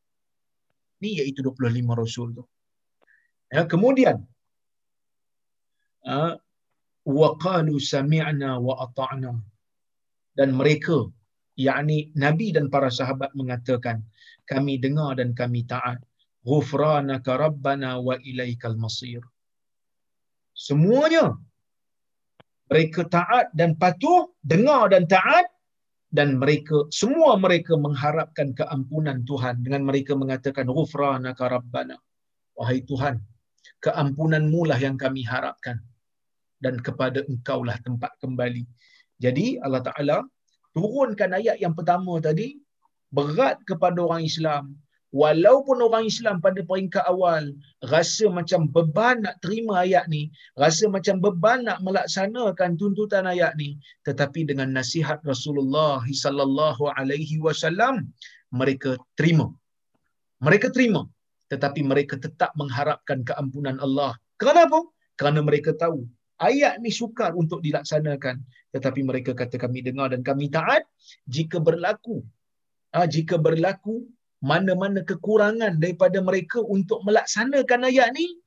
Ni iaitu 25 rasul tu. Ya, kemudian ha, wa qalu sami'na wa ata'na dan mereka yakni nabi dan para sahabat mengatakan kami dengar dan kami taat. Ghufranaka rabbana wa ilaikal masir. Semuanya mereka taat dan patuh dengar dan taat dan mereka semua mereka mengharapkan keampunan Tuhan. Dengan mereka mengatakan ghufranaka rabbana. Wahai Tuhan keampunanmu lah yang kami harapkan. Dan kepada engkau lah tempat kembali. Jadi Allah Taala turunkan ayat yang pertama tadi berat kepada orang Islam walaupun orang Islam pada peringkat awal rasa macam beban nak terima ayat ni, rasa macam beban nak melaksanakan tuntutan ayat ni, tetapi dengan nasihat Rasulullah sallallahu alaihi wasallam mereka terima. Mereka terima, tetapi mereka tetap mengharapkan keampunan Allah. Kenapa? Kerana mereka tahu ayat ni sukar untuk dilaksanakan, tetapi mereka kata kami dengar dan kami taat jika berlaku ah, jika berlaku mana-mana kekurangan daripada mereka untuk melaksanakan ayat ni,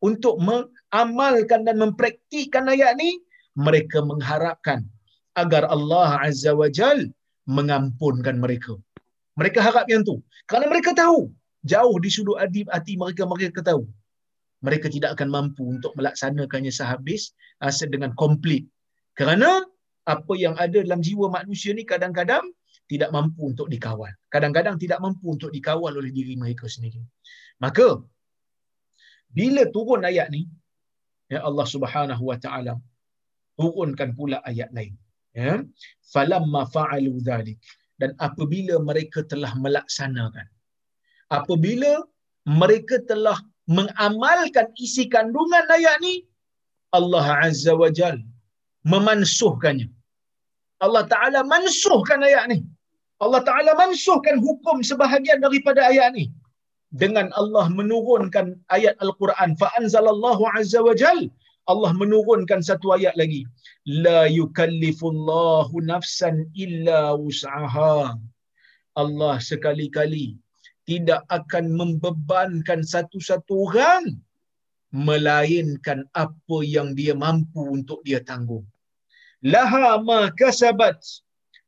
untuk mengamalkan dan mempraktikkan ayat ni, mereka mengharapkan agar Allah Azza wa Jal mengampunkan mereka. Mereka harap yang tu. Kerana mereka tahu, jauh di sudut hati mereka, mereka tahu. Mereka tidak akan mampu untuk melaksanakannya sehabis asa dengan komplit. Kerana apa yang ada dalam jiwa manusia ni kadang-kadang tidak mampu untuk dikawal. Kadang-kadang tidak mampu untuk dikawal oleh diri mereka sendiri. Maka bila turun ayat ni, ya Allah Subhanahu wa taala turunkan pula ayat lain. Ya. Falamma fa'alu dzalik dan apabila mereka telah melaksanakan apabila mereka telah mengamalkan isi kandungan ayat ni Allah Azza wa Jal memansuhkannya Allah Ta'ala mansuhkan ayat ni. Allah Ta'ala mansuhkan hukum sebahagian daripada ayat ni. Dengan Allah menurunkan ayat Al-Quran. Fa'anzalallahu azza wa jal. Allah menurunkan satu ayat lagi. La yukallifullahu nafsan illa us'aha. Allah sekali-kali tidak akan membebankan satu-satu orang melainkan apa yang dia mampu untuk dia tanggung. Laha ma kasabat.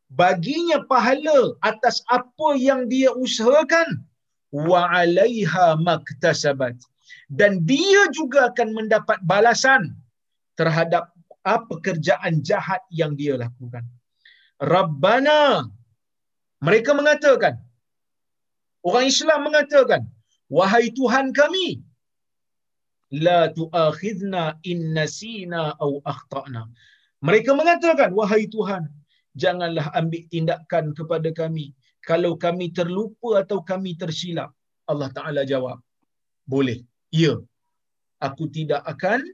Baginya pahala atas apa yang dia usahakan. Wa alaiha maktasabat. Dan dia juga akan mendapat balasan terhadap apa pekerjaan jahat yang dia lakukan. Rabbana. Mereka mengatakan orang Islam mengatakan wahai tuhan kami la tuakhidna in nasina au akhtana mereka mengatakan, wahai Tuhan, janganlah ambil tindakan kepada kami kalau kami terlupa atau kami tersilap. Allah Ta'ala jawab, boleh. Ya, aku tidak akan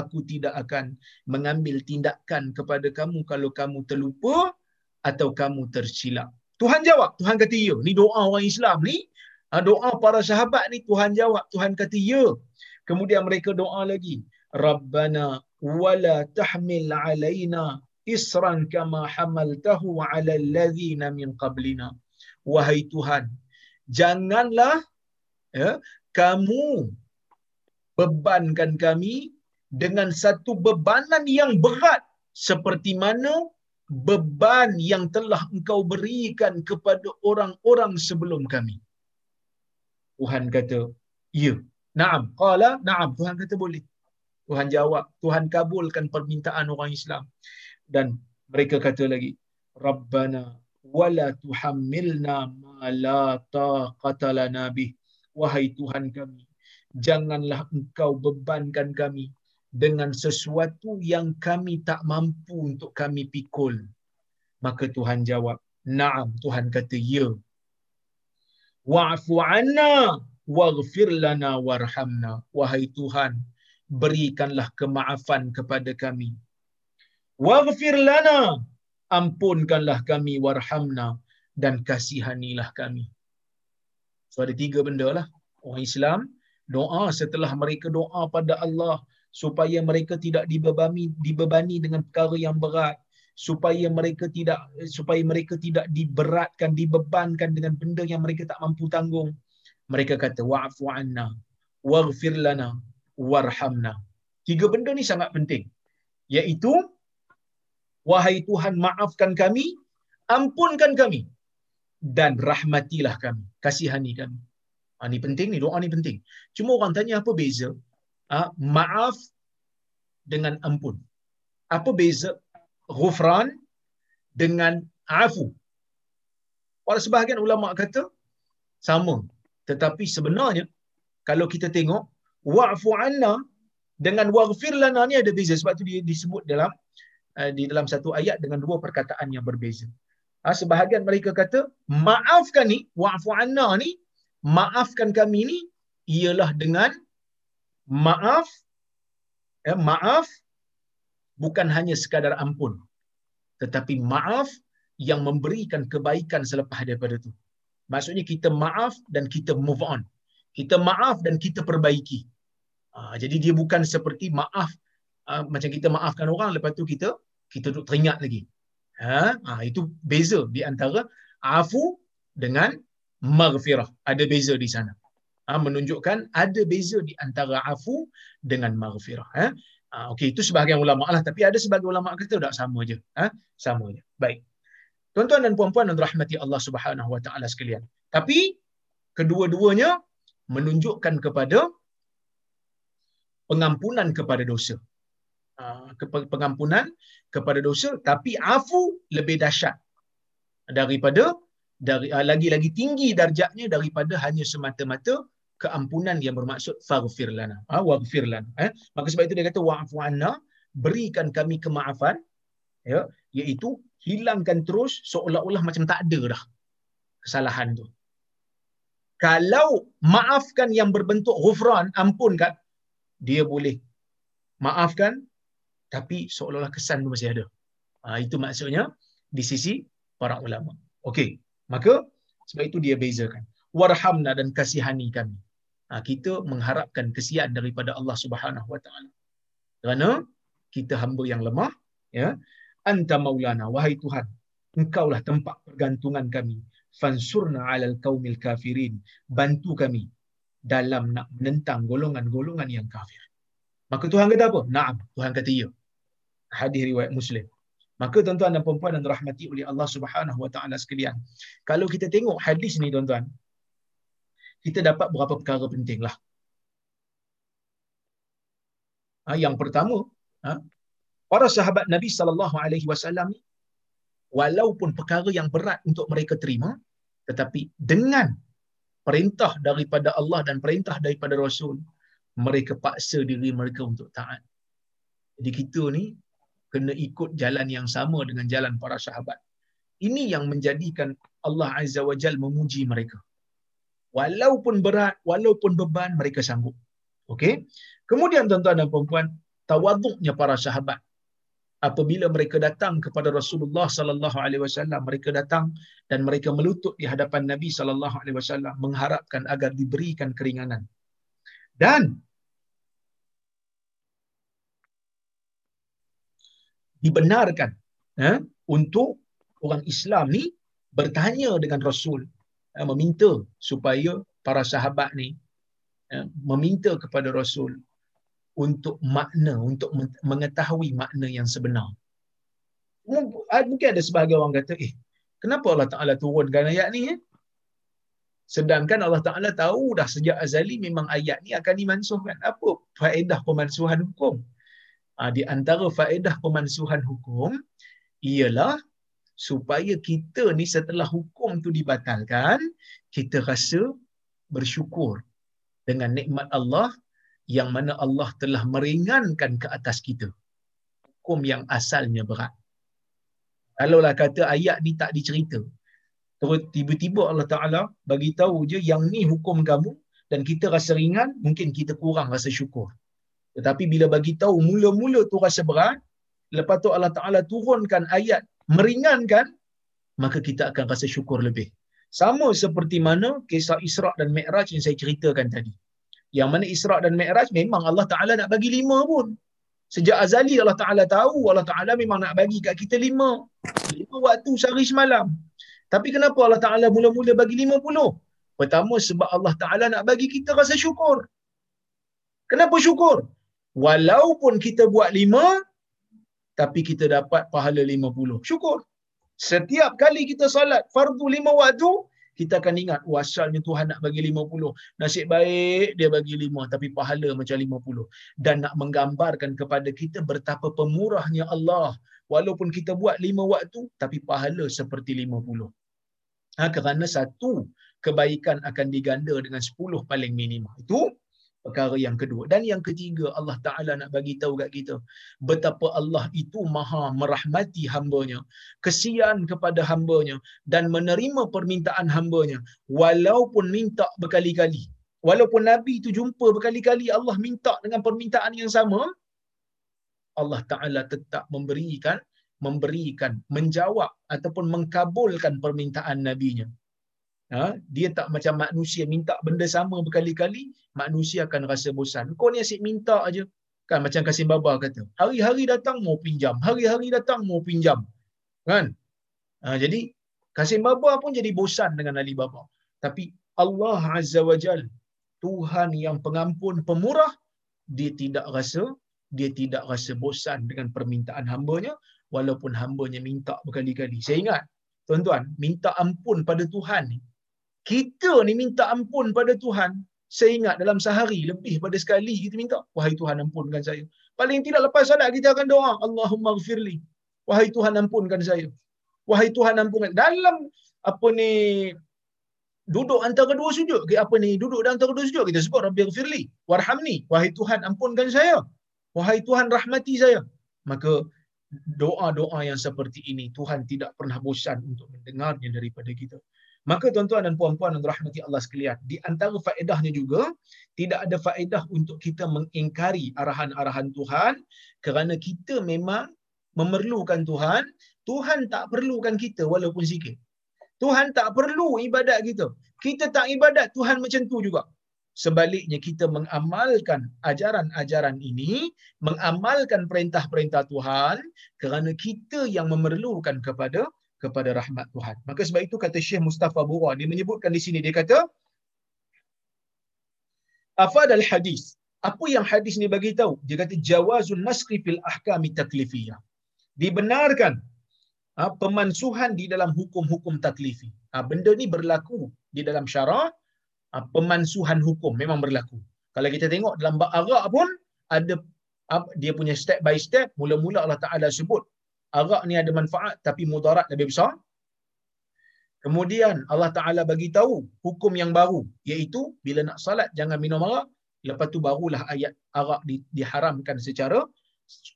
aku tidak akan mengambil tindakan kepada kamu kalau kamu terlupa atau kamu tersilap. Tuhan jawab, Tuhan kata ya. Ni doa orang Islam ni. Ha, doa para sahabat ni Tuhan jawab, Tuhan kata ya. Kemudian mereka doa lagi. Rabbana wala tahmil alaina isran kama hamaltahu ala alladhina min qablina wahai tuhan janganlah ya, kamu bebankan kami dengan satu bebanan yang berat seperti mana beban yang telah engkau berikan kepada orang-orang sebelum kami. Tuhan kata, ya. Naam. Qala, naam. Tuhan kata boleh. Tuhan jawab. Tuhan kabulkan permintaan orang Islam. Dan mereka kata lagi, Rabbana wala tuhammilna ma la taqata lana bih. Wahai Tuhan kami, janganlah engkau bebankan kami dengan sesuatu yang kami tak mampu untuk kami pikul. Maka Tuhan jawab, Naam. Tuhan kata, Ya. Wa'fu anna waghfir lana warhamna. Wahai Tuhan, berikanlah kemaafan kepada kami. Waghfir lana. Ampunkanlah kami warhamna dan kasihanilah kami. So ada tiga benda lah. Orang Islam doa setelah mereka doa pada Allah supaya mereka tidak dibebani dibebani dengan perkara yang berat. Supaya mereka tidak supaya mereka tidak diberatkan dibebankan dengan benda yang mereka tak mampu tanggung. Mereka kata wa'fu anna waghfir lana warhamna. Tiga benda ni sangat penting. Iaitu wahai Tuhan maafkan kami ampunkan kami dan rahmatilah kami kasihani kami. Ha, ni penting ni doa ni penting. Cuma orang tanya apa beza maaf dengan ampun. Apa beza ghufran dengan afu? Walau sebahagian ulama kata sama. Tetapi sebenarnya kalau kita tengok wa'fu anna dengan waghfir lana ni ada beza. Sebab tu disebut dalam uh, di dalam satu ayat dengan dua perkataan yang berbeza. Ha, sebahagian mereka kata maafkan ni wa'fu anna ni maafkan kami ni ialah dengan maaf eh, maaf bukan hanya sekadar ampun tetapi maaf yang memberikan kebaikan selepas daripada itu. Maksudnya kita maaf dan kita move on. Kita maaf dan kita perbaiki. Ha, jadi dia bukan seperti maaf uh, macam kita maafkan orang lepas tu kita kita duduk teringat lagi. Ha, ha, itu beza di antara afu dengan maghfirah. Ada beza di sana. Ha, menunjukkan ada beza di antara afu dengan maghfirah. Ha? Ha, Okey, itu sebahagian ulama lah. Tapi ada sebagian ulama kata tak sama je. Ha? Sama je. Baik. Tuan-tuan dan puan-puan yang dirahmati Allah Subhanahu Wa Taala sekalian. Tapi kedua-duanya menunjukkan kepada pengampunan kepada dosa. Ha, pengampunan kepada dosa tapi afu lebih dahsyat daripada dari lagi-lagi tinggi darjatnya daripada hanya semata-mata keampunan yang bermaksud faghfir lana ha waghfir lana eh maka sebab itu dia kata wa'fu anna berikan kami kemaafan ya iaitu hilangkan terus seolah-olah macam tak ada dah kesalahan tu. Kalau maafkan yang berbentuk ghufran, ampunkan, dia boleh maafkan tapi seolah-olah kesan tu masih ada. Ha, itu maksudnya di sisi para ulama. Okey, maka sebab itu dia bezakan. Warhamna dan kasihani kami. Ha, kita mengharapkan kesian daripada Allah Subhanahu Wa Taala. Kerana kita hamba yang lemah, ya, anta maulana wahai tuhan engkaulah tempat pergantungan kami. Fansurna alal qaumil kafirin bantu kami dalam nak menentang golongan-golongan yang kafir. Maka tuhan kata apa? Na'am tuhan kata ya hadis riwayat muslim. Maka tuan-tuan dan puan-puan yang dirahmati oleh Allah Subhanahu wa taala sekalian kalau kita tengok hadis ni tuan-tuan kita dapat beberapa perkara pentinglah ha, yang pertama ha, para sahabat Nabi sallallahu alaihi wasallam walaupun perkara yang berat untuk mereka terima tetapi dengan perintah daripada Allah dan perintah daripada Rasul mereka paksa diri mereka untuk taat. Jadi kita ni kena ikut jalan yang sama dengan jalan para sahabat. Ini yang menjadikan Allah Azza wa Jal memuji mereka. Walaupun berat, walaupun beban, mereka sanggup. Okey. Kemudian tuan-tuan dan puan-puan, tawaduknya para sahabat apabila mereka datang kepada Rasulullah sallallahu alaihi wasallam mereka datang dan mereka melutut di hadapan Nabi sallallahu alaihi wasallam mengharapkan agar diberikan keringanan dan dibenarkan eh, untuk orang Islam ni bertanya dengan Rasul uh, meminta supaya para sahabat ni uh, meminta kepada Rasul untuk makna untuk mengetahui makna yang sebenar. Mungkin ada sebahagian orang kata, eh, kenapa Allah Ta'ala turunkan ayat ni? Eh? Sedangkan Allah Ta'ala tahu dah sejak azali memang ayat ni akan dimansuhkan. Apa faedah pemansuhan hukum? Ha, di antara faedah pemansuhan hukum ialah supaya kita ni setelah hukum tu dibatalkan, kita rasa bersyukur dengan nikmat Allah yang mana Allah telah meringankan ke atas kita. Hukum yang asalnya berat. Kalaulah kata ayat ni tak dicerita, terus tiba-tiba Allah Ta'ala bagi tahu je yang ni hukum kamu dan kita rasa ringan, mungkin kita kurang rasa syukur. Tetapi bila bagi tahu mula-mula tu rasa berat, lepas tu Allah Ta'ala turunkan ayat meringankan, maka kita akan rasa syukur lebih. Sama seperti mana kisah Isra' dan Mi'raj yang saya ceritakan tadi. Yang mana Isra' dan Mi'raj memang Allah Ta'ala nak bagi lima pun. Sejak azali Allah Ta'ala tahu Allah Ta'ala memang nak bagi kat kita lima. Lima waktu sehari semalam. Tapi kenapa Allah Ta'ala mula-mula bagi lima puluh? Pertama sebab Allah Ta'ala nak bagi kita rasa syukur. Kenapa syukur? Walaupun kita buat lima, tapi kita dapat pahala lima puluh. Syukur. Setiap kali kita salat fardu lima waktu, kita akan ingat, oh asalnya Tuhan nak bagi lima puluh. Nasib baik dia bagi lima, tapi pahala macam lima puluh. Dan nak menggambarkan kepada kita betapa pemurahnya Allah. Walaupun kita buat lima waktu, tapi pahala seperti lima puluh. Ha, kerana satu kebaikan akan diganda dengan sepuluh paling minimum. Itu perkara yang kedua. Dan yang ketiga Allah Taala nak bagi tahu kat kita betapa Allah itu maha merahmati hamba-Nya kesian kepada hamba-Nya dan menerima permintaan hamba-Nya. Walaupun minta berkali-kali walaupun nabi itu jumpa berkali-kali Allah minta dengan permintaan yang sama Allah Taala tetap memberikan memberikan menjawab ataupun mengkabulkan permintaan nabinya Ha? Dia tak macam manusia minta benda sama berkali-kali, manusia akan rasa bosan. Kau ni asyik minta aja. Kan macam Kasim Baba kata, hari-hari datang mau pinjam, hari-hari datang mau pinjam. Kan? Ha, jadi Kasim Baba pun jadi bosan dengan Ali Baba. Tapi Allah Azza wa Jal, Tuhan yang pengampun, pemurah, dia tidak rasa dia tidak rasa bosan dengan permintaan hambanya walaupun hambanya minta berkali-kali. Saya ingat, tuan-tuan, minta ampun pada Tuhan ni kita ni minta ampun pada Tuhan, saya ingat dalam sehari lebih pada sekali kita minta, wahai Tuhan ampunkan saya. Paling tidak lepas salat kita akan doa, Allahumma gfirli. Wahai Tuhan ampunkan saya. Wahai Tuhan ampunkan. Dalam apa ni duduk antara dua sujud apa ni duduk antara dua sujud kita sebut rabbi gfirli warhamni wahai Tuhan ampunkan saya wahai Tuhan rahmati saya maka doa-doa yang seperti ini Tuhan tidak pernah bosan untuk mendengarnya daripada kita Maka tuan-tuan dan puan-puan yang rahmati Allah sekalian, di antara faedahnya juga tidak ada faedah untuk kita mengingkari arahan-arahan Tuhan kerana kita memang memerlukan Tuhan, Tuhan tak perlukan kita walaupun sikit. Tuhan tak perlu ibadat kita. Kita tak ibadat Tuhan macam tu juga. Sebaliknya kita mengamalkan ajaran-ajaran ini, mengamalkan perintah-perintah Tuhan kerana kita yang memerlukan kepada kepada rahmat Tuhan. Maka sebab itu kata Syekh Mustafa Bura, dia menyebutkan di sini, dia kata, Afad al-hadis. Apa yang hadis ni bagi tahu? Dia kata, Jawazun nasri fil ahkami taklifiyah. Dibenarkan ha, pemansuhan di dalam hukum-hukum taklifi. Ha, benda ni berlaku di dalam syarah, ha, pemansuhan hukum memang berlaku. Kalau kita tengok dalam bab Arab pun, ada ha, dia punya step by step, mula-mula Allah Ta'ala sebut arak ni ada manfaat tapi mudarat lebih besar. Kemudian Allah Taala bagi tahu hukum yang baru iaitu bila nak salat jangan minum arak. Lepas tu barulah ayat arak di, diharamkan secara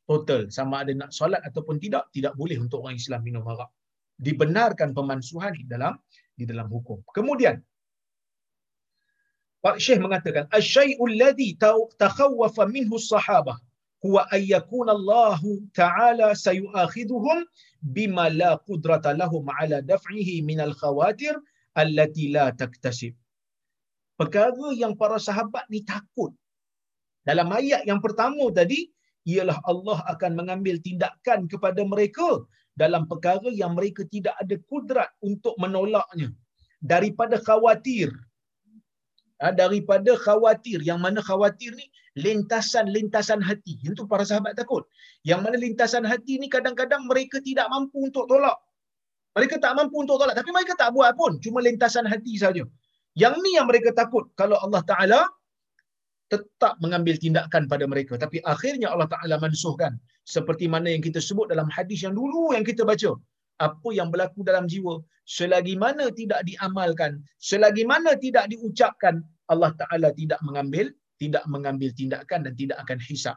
total sama ada nak salat ataupun tidak tidak boleh untuk orang Islam minum arak. Dibenarkan pemansuhan di dalam di dalam hukum. Kemudian Pak Syekh mengatakan asyai'ul ladzi takhawwafa minhu sahabah huwa ayyakuna Allah ta'ala sayu'akhidhuhum bima la qudrata lahum ala daf'ihi minal khawatir allati la taktasib. Perkara yang para sahabat ni takut. Dalam ayat yang pertama tadi, ialah Allah akan mengambil tindakan kepada mereka dalam perkara yang mereka tidak ada kudrat untuk menolaknya. daripada khawatir. Ha, daripada khawatir. Yang mana khawatir ni lintasan-lintasan hati. Itu para sahabat takut. Yang mana lintasan hati ni kadang-kadang mereka tidak mampu untuk tolak. Mereka tak mampu untuk tolak. Tapi mereka tak buat pun. Cuma lintasan hati saja. Yang ni yang mereka takut. Kalau Allah Ta'ala tetap mengambil tindakan pada mereka. Tapi akhirnya Allah Ta'ala mansuhkan. Seperti mana yang kita sebut dalam hadis yang dulu yang kita baca. Apa yang berlaku dalam jiwa. Selagi mana tidak diamalkan. Selagi mana tidak diucapkan. Allah Ta'ala tidak mengambil tidak mengambil tindakan dan tidak akan hisap.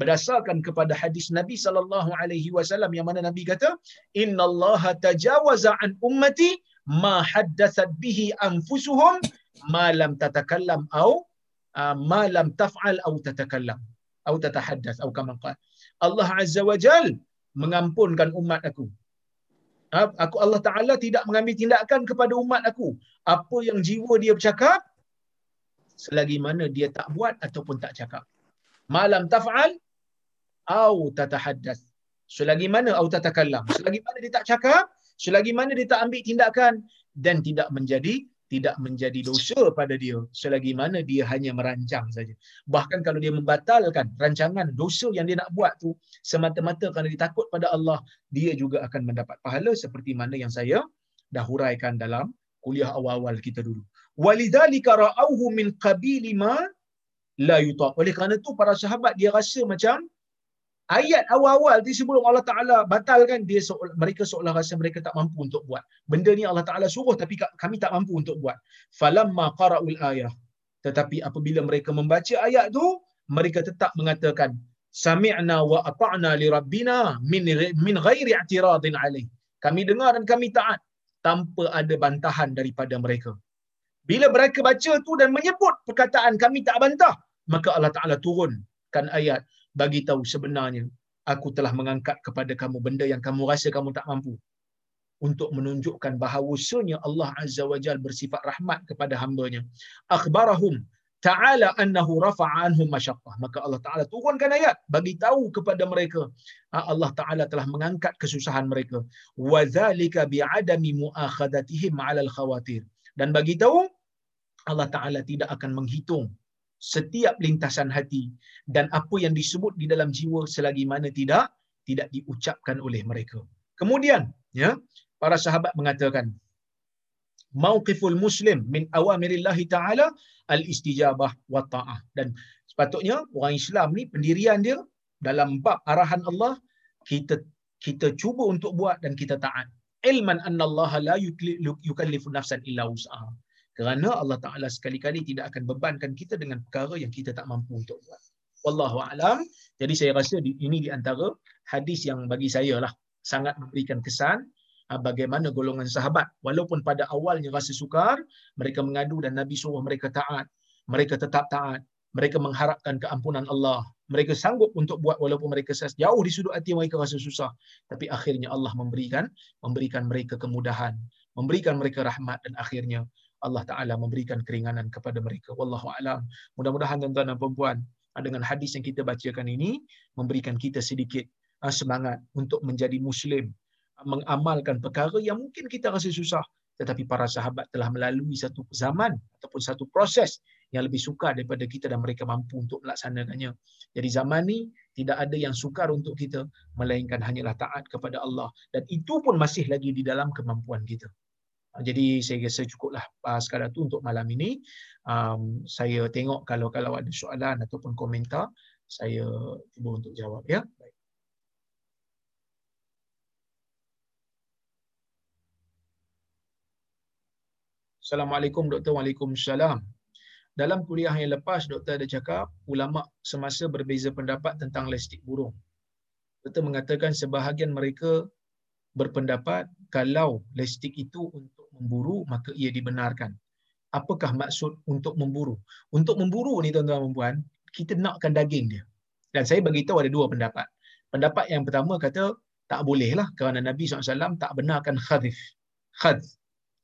Berdasarkan kepada hadis Nabi sallallahu alaihi wasallam yang mana Nabi kata, "Inna Allah tajawaza an ummati ma haddathat bihi anfusuhum ma lam tatakallam au uh, ma lam taf'al au tatakallam au tatahaddath atau kama qala." Allah Azza wa Jal mengampunkan umat aku. Aku Allah Taala tidak mengambil tindakan kepada umat aku. Apa yang jiwa dia bercakap, selagi mana dia tak buat ataupun tak cakap. Malam taf'al au tatahaddath. Selagi mana au tatakallam. Selagi mana dia tak cakap, selagi mana dia tak ambil tindakan dan tidak menjadi tidak menjadi dosa pada dia selagi mana dia hanya merancang saja. Bahkan kalau dia membatalkan rancangan dosa yang dia nak buat tu semata-mata kerana dia takut pada Allah, dia juga akan mendapat pahala seperti mana yang saya dah huraikan dalam kuliah awal-awal kita dulu. Walidzalika ra'awhu min qabili ma la yutaq. Oleh kerana tu para sahabat dia rasa macam ayat awal-awal tu sebelum Allah Taala batalkan dia seolah, mereka seolah rasa mereka tak mampu untuk buat. Benda ni Allah Taala suruh tapi kami tak mampu untuk buat. Falamma qara'ul ayah. Tetapi apabila mereka membaca ayat tu mereka tetap mengatakan sami'na wa ata'na li rabbina min min ghairi i'tiradin alaih. Kami dengar dan kami taat tanpa ada bantahan daripada mereka. Bila mereka baca tu dan menyebut perkataan kami tak bantah, maka Allah Ta'ala turunkan ayat bagi tahu sebenarnya aku telah mengangkat kepada kamu benda yang kamu rasa kamu tak mampu untuk menunjukkan bahawasanya Allah Azza wa Jal bersifat rahmat kepada hambanya. Akhbarahum ta'ala annahu rafa'a anhum masyaqqah. Maka Allah Ta'ala turunkan ayat bagi tahu kepada mereka ah, Allah Ta'ala telah mengangkat kesusahan mereka. Wa dhalika bi'adami mu'akhadatihim 'ala al-khawatir. Dan bagi tahu Allah Ta'ala tidak akan menghitung setiap lintasan hati dan apa yang disebut di dalam jiwa selagi mana tidak tidak diucapkan oleh mereka. Kemudian, ya, para sahabat mengatakan, mauqiful muslim min awamirillahi ta'ala al-istijabah wa ta'ah. Dan sepatutnya orang Islam ni pendirian dia dalam bab arahan Allah, kita kita cuba untuk buat dan kita taat. Ilman anna Allah la yukallifu nafsan illa wus'aha kerana Allah Taala sekali-kali tidak akan bebankan kita dengan perkara yang kita tak mampu untuk buat. Wallahu alam. Jadi saya rasa ini di antara hadis yang bagi saya lah sangat memberikan kesan bagaimana golongan sahabat? Walaupun pada awalnya rasa sukar mereka mengadu dan Nabi suruh mereka taat. Mereka tetap taat. Mereka mengharapkan keampunan Allah. Mereka sanggup untuk buat walaupun mereka jauh di sudut hati mereka rasa susah. Tapi akhirnya Allah memberikan memberikan mereka kemudahan. Memberikan mereka rahmat dan akhirnya Allah Taala memberikan keringanan kepada mereka. Wallahu alam. Mudah-mudahan tuan-tuan dan puan ah, dengan hadis yang kita bacakan ini memberikan kita sedikit ah, semangat untuk menjadi muslim, ah, mengamalkan perkara yang mungkin kita rasa susah tetapi para sahabat telah melalui satu zaman ataupun satu proses yang lebih sukar daripada kita dan mereka mampu untuk melaksanakannya. Jadi zaman ni tidak ada yang sukar untuk kita melainkan hanyalah taat kepada Allah dan itu pun masih lagi di dalam kemampuan kita. Ah, jadi saya rasa cukuplah uh, sekadar tu untuk malam ini. Um, saya tengok kalau kalau ada soalan ataupun komentar, saya cuba untuk jawab ya. Baik. Assalamualaikum Doktor. Waalaikumsalam. Dalam kuliah yang lepas, Doktor ada cakap, ulama semasa berbeza pendapat tentang lestik burung. Doktor mengatakan sebahagian mereka berpendapat kalau lestik itu untuk memburu maka ia dibenarkan. Apakah maksud untuk memburu? Untuk memburu ni tuan-tuan dan puan, kita nakkan daging dia. Dan saya bagi tahu ada dua pendapat. Pendapat yang pertama kata tak boleh lah kerana Nabi SAW tak benarkan khadif. Khad.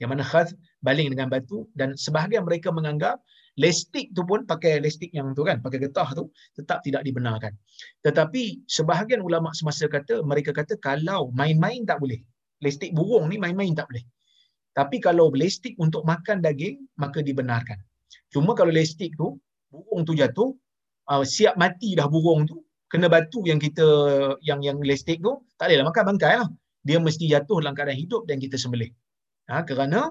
Yang mana khad baling dengan batu dan sebahagian mereka menganggap lestik tu pun pakai lestik yang tu kan, pakai getah tu tetap tidak dibenarkan. Tetapi sebahagian ulama semasa kata mereka kata kalau main-main tak boleh. Lestik burung ni main-main tak boleh Tapi kalau lestik untuk makan daging, maka dibenarkan. Cuma kalau lestik tu, burung tu jatuh, uh, siap mati dah burung tu, kena batu yang kita yang yang lestik tu, tak bolehlah makan bangkai lah. Dia mesti jatuh dalam keadaan hidup dan kita sembelih. Ha, kerana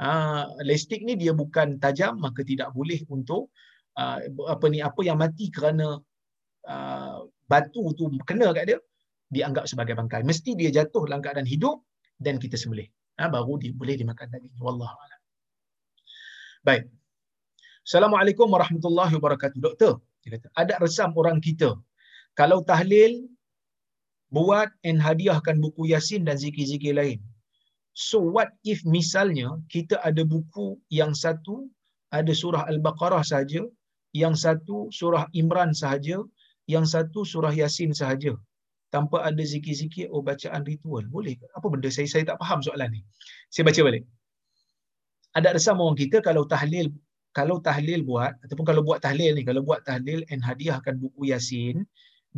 uh, lestik ni dia bukan tajam, maka tidak boleh untuk uh, apa ni apa yang mati kerana uh, batu tu kena kat dia, dianggap sebagai bangkai. Mesti dia jatuh dalam keadaan hidup dan kita sembelih. Ha, baru dia boleh dimakan daging. Wallahu a'lam. Baik. Assalamualaikum warahmatullahi wabarakatuh. Doktor, dia kata, ada resam orang kita. Kalau tahlil, buat and hadiahkan buku Yasin dan zikir-zikir lain. So what if misalnya kita ada buku yang satu ada surah Al-Baqarah saja, yang satu surah Imran sahaja, yang satu surah Yasin sahaja tanpa ada zikir-zikir oh bacaan ritual. Boleh ke? Apa benda saya saya tak faham soalan ni. Saya baca balik. Ada resam orang kita kalau tahlil kalau tahlil buat ataupun kalau buat tahlil ni kalau buat tahlil and hadiahkan buku Yasin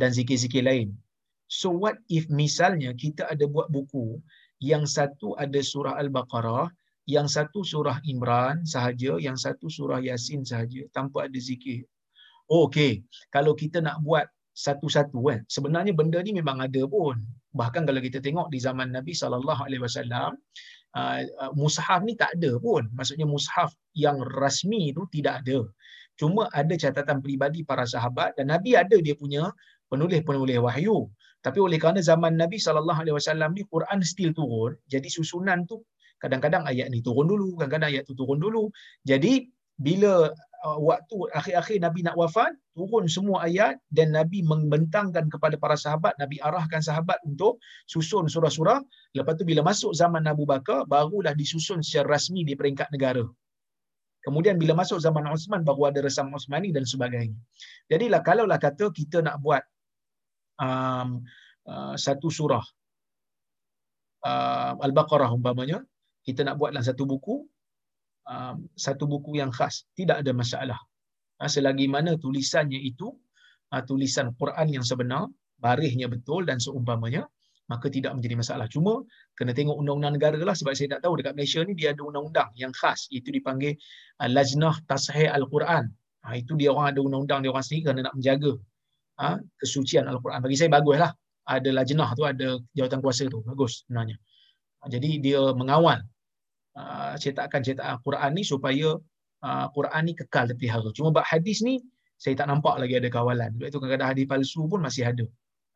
dan zikir-zikir lain. So what if misalnya kita ada buat buku yang satu ada surah Al-Baqarah, yang satu surah Imran sahaja, yang satu surah Yasin sahaja tanpa ada zikir. Oh, okay. Kalau kita nak buat satu-satu kan. Sebenarnya benda ni memang ada pun. Bahkan kalau kita tengok di zaman Nabi sallallahu alaihi wasallam uh, uh, mushaf ni tak ada pun. Maksudnya mushaf yang rasmi tu tidak ada. Cuma ada catatan peribadi para sahabat dan Nabi ada dia punya penulis-penulis wahyu. Tapi oleh kerana zaman Nabi sallallahu alaihi wasallam ni Quran still turun, jadi susunan tu kadang-kadang ayat ni turun dulu, kadang-kadang ayat tu turun dulu. Jadi bila uh, waktu akhir-akhir Nabi nak wafat, turun semua ayat dan Nabi membentangkan kepada para sahabat, Nabi arahkan sahabat untuk susun surah-surah. Lepas tu bila masuk zaman Abu Bakar, barulah disusun secara rasmi di peringkat negara. Kemudian bila masuk zaman Osman, baru ada resam Osmani dan sebagainya. Jadilah kalaulah kata kita nak buat um, uh, satu surah uh, Al-Baqarah umpamanya, kita nak buat dalam satu buku, um, satu buku yang khas, tidak ada masalah. Ha, selagi mana tulisannya itu uh, tulisan Quran yang sebenar, barisnya betul dan seumpamanya, maka tidak menjadi masalah. Cuma kena tengok undang-undang negara lah sebab saya tak tahu dekat Malaysia ni dia ada undang-undang yang khas itu dipanggil uh, Lajnah Tashih Al-Quran. Ha, itu dia orang ada undang-undang dia orang sendiri kerana nak menjaga ha, kesucian Al-Quran. Bagi saya baguslah ada lajnah tu ada jawatan kuasa tu bagus sebenarnya. Ha, jadi dia mengawal uh, cetakan-cetakan Quran ni supaya uh, Quran ni kekal terpelihara. Cuma bab hadis ni saya tak nampak lagi ada kawalan. Sebab itu kadang-kadang hadis palsu pun masih ada.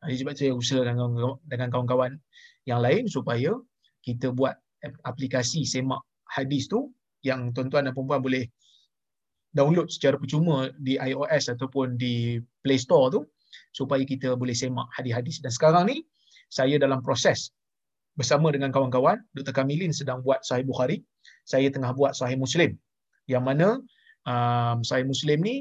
Jadi sebab saya usaha dengan, dengan kawan-kawan yang lain supaya kita buat aplikasi semak hadis tu yang tuan-tuan dan puan boleh download secara percuma di iOS ataupun di Play Store tu supaya kita boleh semak hadis-hadis. Dan sekarang ni saya dalam proses bersama dengan kawan-kawan, Dr. Kamilin sedang buat Sahih Bukhari, saya tengah buat Sahih Muslim. Yang mana um, Sahih Muslim ni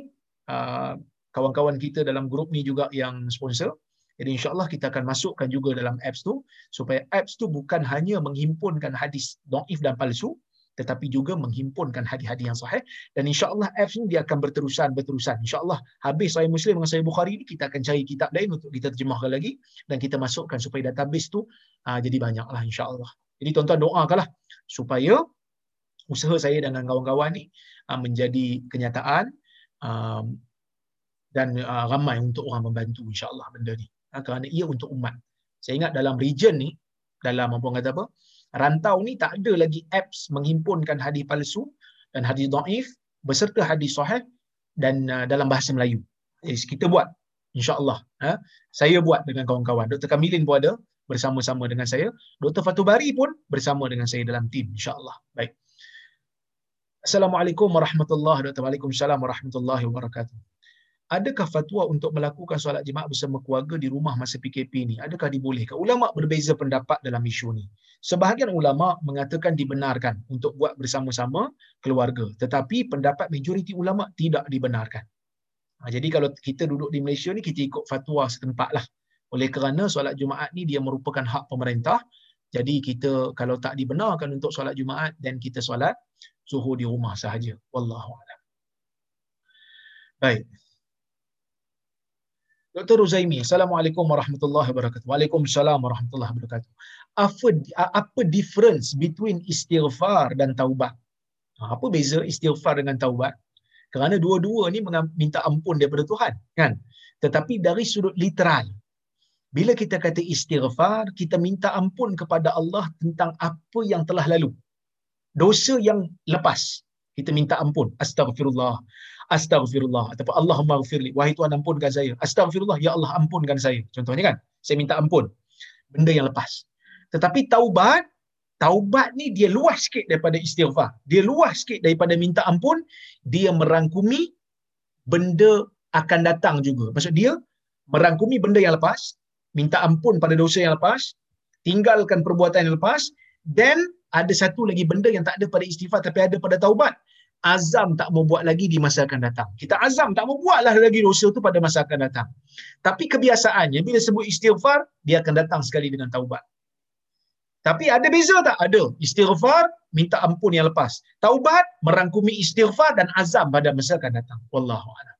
uh, kawan-kawan kita dalam grup ni juga yang sponsor. Jadi insyaAllah kita akan masukkan juga dalam apps tu supaya apps tu bukan hanya menghimpunkan hadis do'if dan palsu, tetapi juga menghimpunkan hadis-hadis yang sahih. Dan insya-Allah apps ni dia akan berterusan berterusan. insya-Allah habis Sahih Muslim dengan Sahih Bukhari ni kita akan cari kitab lain untuk kita terjemahkan lagi dan kita masukkan supaya database tu ah, jadi banyaklah insya-Allah. Jadi tuan-tuan doakanlah supaya usaha saya dengan kawan-kawan ni ah, menjadi kenyataan aa, dan aa, ramai untuk orang membantu insya-Allah benda ni. Aa, kerana ia untuk umat. Saya ingat dalam region ni dalam apa kata apa rantau ni tak ada lagi apps menghimpunkan hadis palsu dan hadis dhaif beserta hadis sahih dan uh, dalam bahasa Melayu. Jadi kita buat insya-Allah. Ha? Saya buat dengan kawan-kawan. Dr. Kamilin pun ada bersama-sama dengan saya. Dr. Fatubari pun bersama dengan saya dalam tim insya-Allah. Baik. Assalamualaikum warahmatullahi wabarakatuh. Waalaikumsalam warahmatullahi wabarakatuh adakah fatwa untuk melakukan solat jemaah bersama keluarga di rumah masa PKP ni? Adakah dibolehkan? Ulama berbeza pendapat dalam isu ni. Sebahagian ulama mengatakan dibenarkan untuk buat bersama-sama keluarga, tetapi pendapat majoriti ulama tidak dibenarkan. Ha, jadi kalau kita duduk di Malaysia ni kita ikut fatwa setempat lah. Oleh kerana solat Jumaat ni dia merupakan hak pemerintah. Jadi kita kalau tak dibenarkan untuk solat Jumaat dan kita solat zuhur di rumah sahaja. Wallahu a'lam. Baik. Dr. Ruzaimi, Assalamualaikum warahmatullahi wabarakatuh. Waalaikumsalam warahmatullahi wabarakatuh. Apa apa difference between istighfar dan taubat? Ha, apa beza istighfar dengan taubat? Kerana dua-dua ni minta ampun daripada Tuhan, kan? Tetapi dari sudut literal, bila kita kata istighfar, kita minta ampun kepada Allah tentang apa yang telah lalu. Dosa yang lepas. Kita minta ampun. Astaghfirullah. Astaghfirullah. Ataupun Allahumma gfirli. Wahai Tuhan ampunkan saya. Astaghfirullah. Ya Allah ampunkan saya. Contohnya kan. Saya minta ampun. Benda yang lepas. Tetapi taubat, taubat ni dia luas sikit daripada istighfar. Dia luas sikit daripada minta ampun. Dia merangkumi benda akan datang juga. Maksud dia merangkumi benda yang lepas, minta ampun pada dosa yang lepas, tinggalkan perbuatan yang lepas, then ada satu lagi benda yang tak ada pada istighfar tapi ada pada taubat. Azam tak mau buat lagi di masa akan datang. Kita azam tak mau buatlah lagi dosa tu pada masa akan datang. Tapi kebiasaannya bila sebut istighfar, dia akan datang sekali dengan taubat. Tapi ada beza tak? Ada. Istighfar, minta ampun yang lepas. Taubat, merangkumi istighfar dan azam pada masa akan datang. Wallahu a'lam.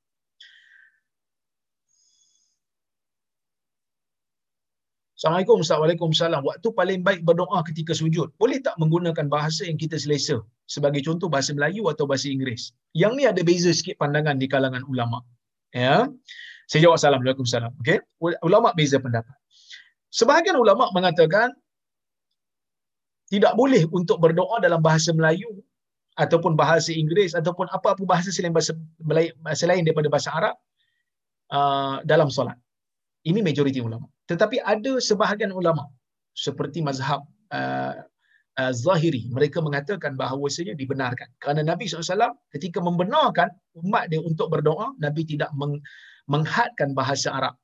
Assalamualaikum, Assalamualaikum, Salam. Waktu paling baik berdoa ketika sujud. Boleh tak menggunakan bahasa yang kita selesa? Sebagai contoh bahasa Melayu atau bahasa Inggeris. Yang ni ada beza sikit pandangan di kalangan ulama. Ya. Saya jawab Salam. Okay. Ulama beza pendapat. Sebahagian ulama mengatakan tidak boleh untuk berdoa dalam bahasa Melayu ataupun bahasa Inggeris ataupun apa-apa bahasa selain bahasa Melayu, selain daripada bahasa Arab uh, dalam solat. Ini majoriti ulama. Tetapi ada sebahagian ulama seperti mazhab uh, uh, Zahiri, mereka mengatakan bahawasanya dibenarkan. Kerana Nabi SAW ketika membenarkan umat dia untuk berdoa, Nabi tidak meng- menghadkan bahasa Arab.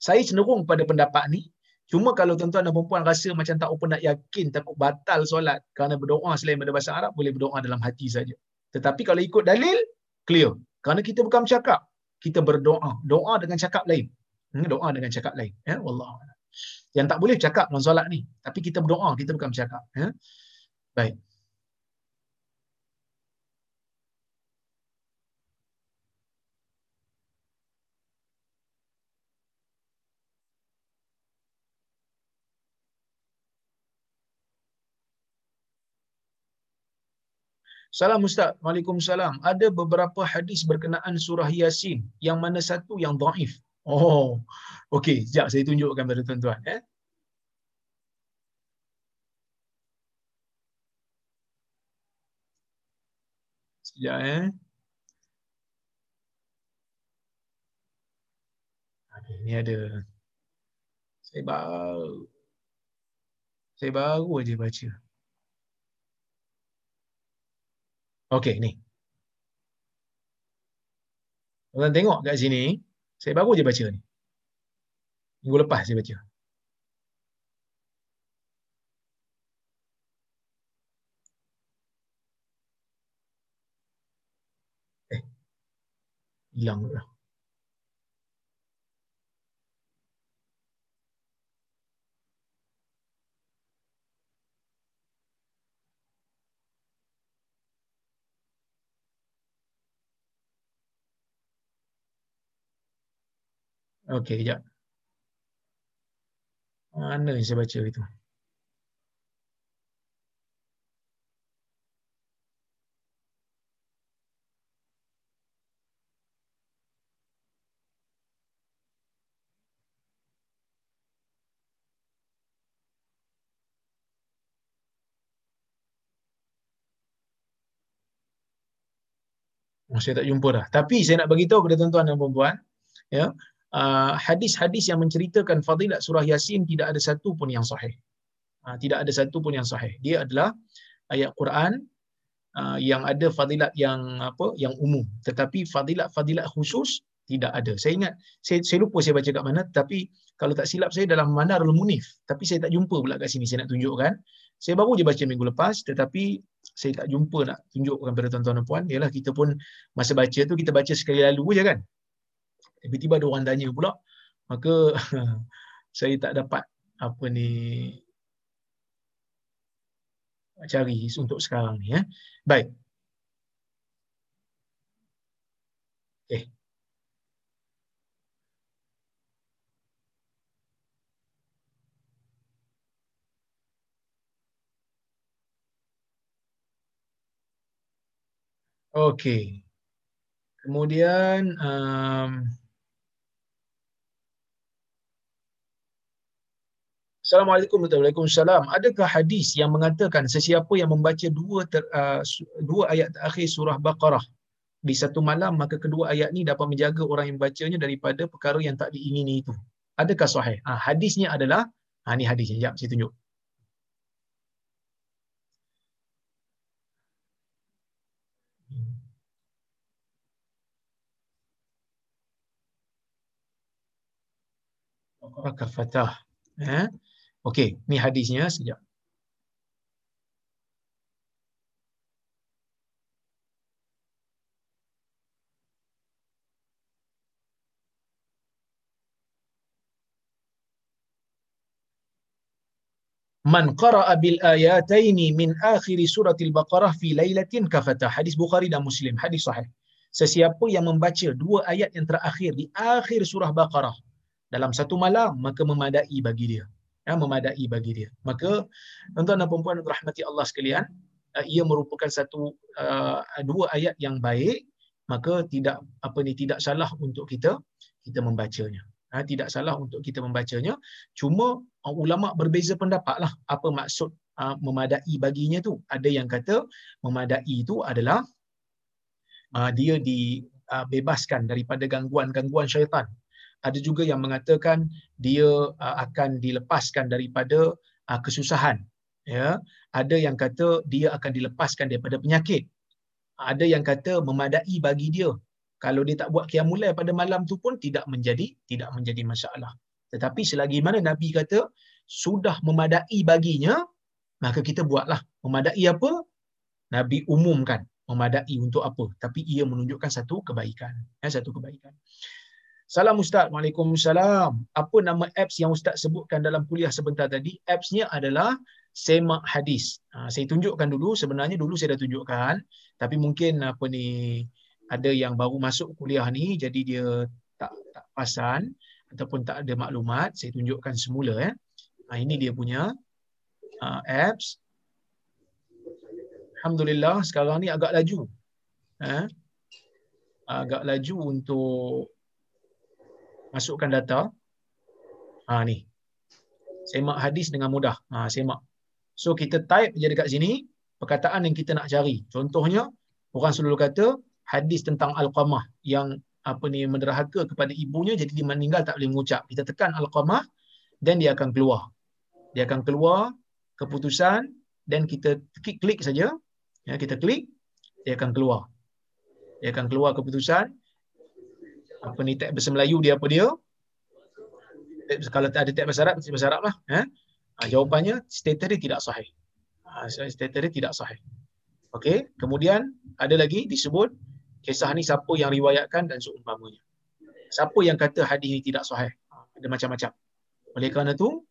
Saya cenderung pada pendapat ni, cuma kalau tuan-tuan dan perempuan rasa macam tak apa nak yakin, takut batal solat kerana berdoa selain pada bahasa Arab, boleh berdoa dalam hati saja. Tetapi kalau ikut dalil, clear. Kerana kita bukan bercakap, kita berdoa. Doa dengan cakap lain. Doa dengan cakap lain ya. Wallahu yang tak boleh cakap dalam solat ni. Tapi kita berdoa kita bukan bercakap ya. Baik. Salam Ustaz. Waalaikumsalam. Ada beberapa hadis berkenaan surah Yasin. Yang mana satu yang dhaif Oh, okey. Sekejap saya tunjukkan kepada tuan-tuan. Eh? Sekejap eh. Okay, ni ada. Saya baru. Saya baru aja baca. Okey, ni. Tuan tengok kat sini. Saya baru je baca ni. Minggu lepas saya baca. Eh. Hilang dah. Okey, kejap. Mana yang saya baca itu? Oh, saya tak jumpa dah. Tapi saya nak bagi tahu kepada tuan-tuan dan puan-puan, ya, uh, hadis-hadis yang menceritakan fadilat surah Yasin tidak ada satu pun yang sahih. Uh, tidak ada satu pun yang sahih. Dia adalah ayat Quran uh, yang ada fadilat yang apa yang umum tetapi fadilat-fadilat khusus tidak ada. Saya ingat saya, saya lupa saya baca kat mana tapi kalau tak silap saya dalam Manarul Munif tapi saya tak jumpa pula kat sini saya nak tunjukkan. Saya baru je baca minggu lepas tetapi saya tak jumpa nak tunjukkan kepada tuan-tuan dan puan. Yalah kita pun masa baca tu kita baca sekali lalu je kan tiba-tiba ada orang tanya pula maka saya tak dapat apa ni cari untuk sekarang ni ya. Eh. Baik. Eh. Okay. Okay. Kemudian um, Assalamualaikum warahmatullahi wabarakatuh. Adakah hadis yang mengatakan sesiapa yang membaca dua ter, uh, dua ayat terakhir surah Baqarah di satu malam maka kedua ayat ni dapat menjaga orang yang membacanya daripada perkara yang tak diingini itu. Adakah sahih? Ha, hadisnya adalah ha ni hadisnya. Jap saya tunjuk. Baqarah kafatah. Eh? Okey, ni hadisnya sekejap. Man qara'a bil ayataini min akhir surah al-Baqarah fi lailatin kafata. Hadis Bukhari dan Muslim, hadis sahih. Sesiapa yang membaca dua ayat yang terakhir di akhir surah Baqarah dalam satu malam maka memadai bagi dia ya, memadai bagi dia. Maka tuan-tuan dan puan-puan rahmati Allah sekalian uh, ia merupakan satu uh, dua ayat yang baik. Maka tidak apa ni tidak salah untuk kita kita membacanya. Ha, tidak salah untuk kita membacanya. Cuma uh, ulama berbeza pendapatlah apa maksud uh, memadai baginya tu. Ada yang kata memadai itu adalah uh, dia dibebaskan daripada gangguan-gangguan syaitan ada juga yang mengatakan dia uh, akan dilepaskan daripada uh, kesusahan. Ya ada yang kata dia akan dilepaskan daripada penyakit. Ada yang kata memadai bagi dia. Kalau dia tak buat qiyamul pada malam tu pun tidak menjadi tidak menjadi masalah. Tetapi selagi mana nabi kata sudah memadai baginya maka kita buatlah. Memadai apa? Nabi umumkan memadai untuk apa. Tapi ia menunjukkan satu kebaikan. Ya satu kebaikan Salam Ustaz. Waalaikumsalam. Apa nama apps yang Ustaz sebutkan dalam kuliah sebentar tadi? Appsnya adalah Semak Hadis. Ha, saya tunjukkan dulu. Sebenarnya dulu saya dah tunjukkan. Tapi mungkin apa ni ada yang baru masuk kuliah ni jadi dia tak tak pasan ataupun tak ada maklumat. Saya tunjukkan semula. Eh. Ha, ini dia punya uh, apps. Alhamdulillah sekarang ni agak laju. Eh. Agak laju untuk masukkan data. Ha ni. Semak hadis dengan mudah. Ha semak. So kita type je dekat sini perkataan yang kita nak cari. Contohnya orang selalu kata hadis tentang al-qamah yang apa ni menderhaka kepada ibunya jadi dia meninggal tak boleh mengucap. Kita tekan al-qamah dan dia akan keluar. Dia akan keluar keputusan dan kita klik klik saja. Ya, kita klik dia akan keluar. Dia akan keluar keputusan apa ni teks bahasa Melayu dia apa dia? Kalau ada teks bahasa Arab, bahasa Arab lah. Eh? Ha, jawapannya, status dia tidak sahih. Ha, status dia tidak sahih. Okey, kemudian ada lagi disebut kisah ni siapa yang riwayatkan dan seumpamanya. Siapa yang kata hadis ini tidak sahih? Ha, ada macam-macam. Oleh kerana tu,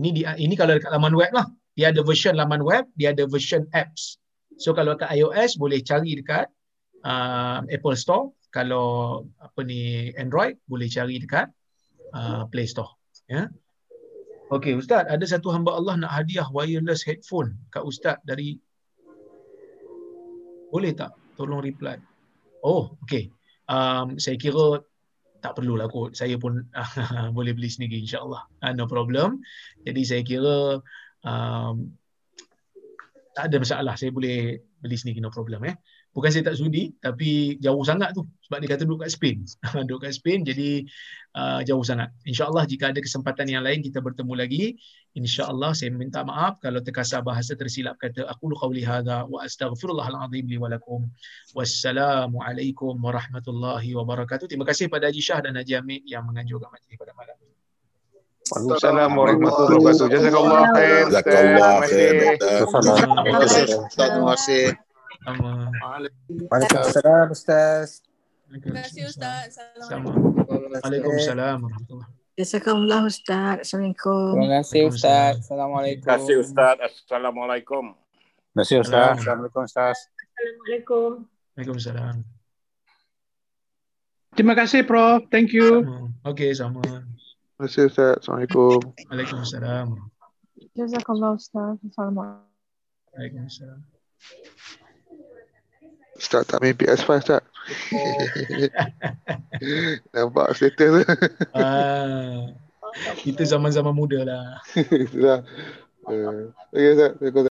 ini di, ini kalau dekat laman web lah. Dia ada version laman web, dia ada version apps. So kalau kat iOS boleh cari dekat uh, Apple Store kalau apa ni Android boleh cari dekat uh, Play Store ya. Okey ustaz. Ada satu hamba Allah nak hadiah wireless headphone kat ustaz dari boleh tak? Tolong reply. Oh okey. Um, saya kira tak perlulah kot. Saya pun boleh beli sendiri insyaallah. Uh, no problem. Jadi saya kira um, tak ada masalah. Saya boleh beli sendiri no problem eh bukan saya tak sudi tapi jauh sangat tu. Sebab dia kata duduk kat Spain. Duduk kat Spain jadi uh, jauh sangat. Insyaallah jika ada kesempatan yang lain kita bertemu lagi. Insyaallah saya minta maaf kalau terkasar bahasa tersilap kata aku lu qauli hadza wa astaghfirullahal azim li wa lakum. Wassalamu alaikum warahmatullahi wabarakatuh. Terima kasih pada Haji Shah dan Haji Amir yang menganjurkan majlis pada malam ini. Waalaikumsalam warahmatullahi wabarakatuh. Jazakallah khair. Jazakallah khair. Terima kasih. Sama. Waalaikumsalam Ustaz. Terima kasih Ustaz. Waalaikumsalam Jazakumullah Ustaz. Assalamualaikum. Terima kasih Ustaz. Assalamualaikum. Terima kasih Ustaz. Assalamualaikum. Terima kasih Ustaz. Assalamualaikum Ustaz. Assalamualaikum. Waalaikumsalam. Terima kasih Prof. Thank you. Okey, sama. Terima kasih Ustaz. Assalamualaikum. Waalaikumsalam. Jazakallah Ustaz. Assalamualaikum. Waalaikumsalam. Ustaz tak main PS5 Ustaz. Nampak status tu. Ah, kita zaman-zaman muda lah. Itulah. Uh, okay Ustaz.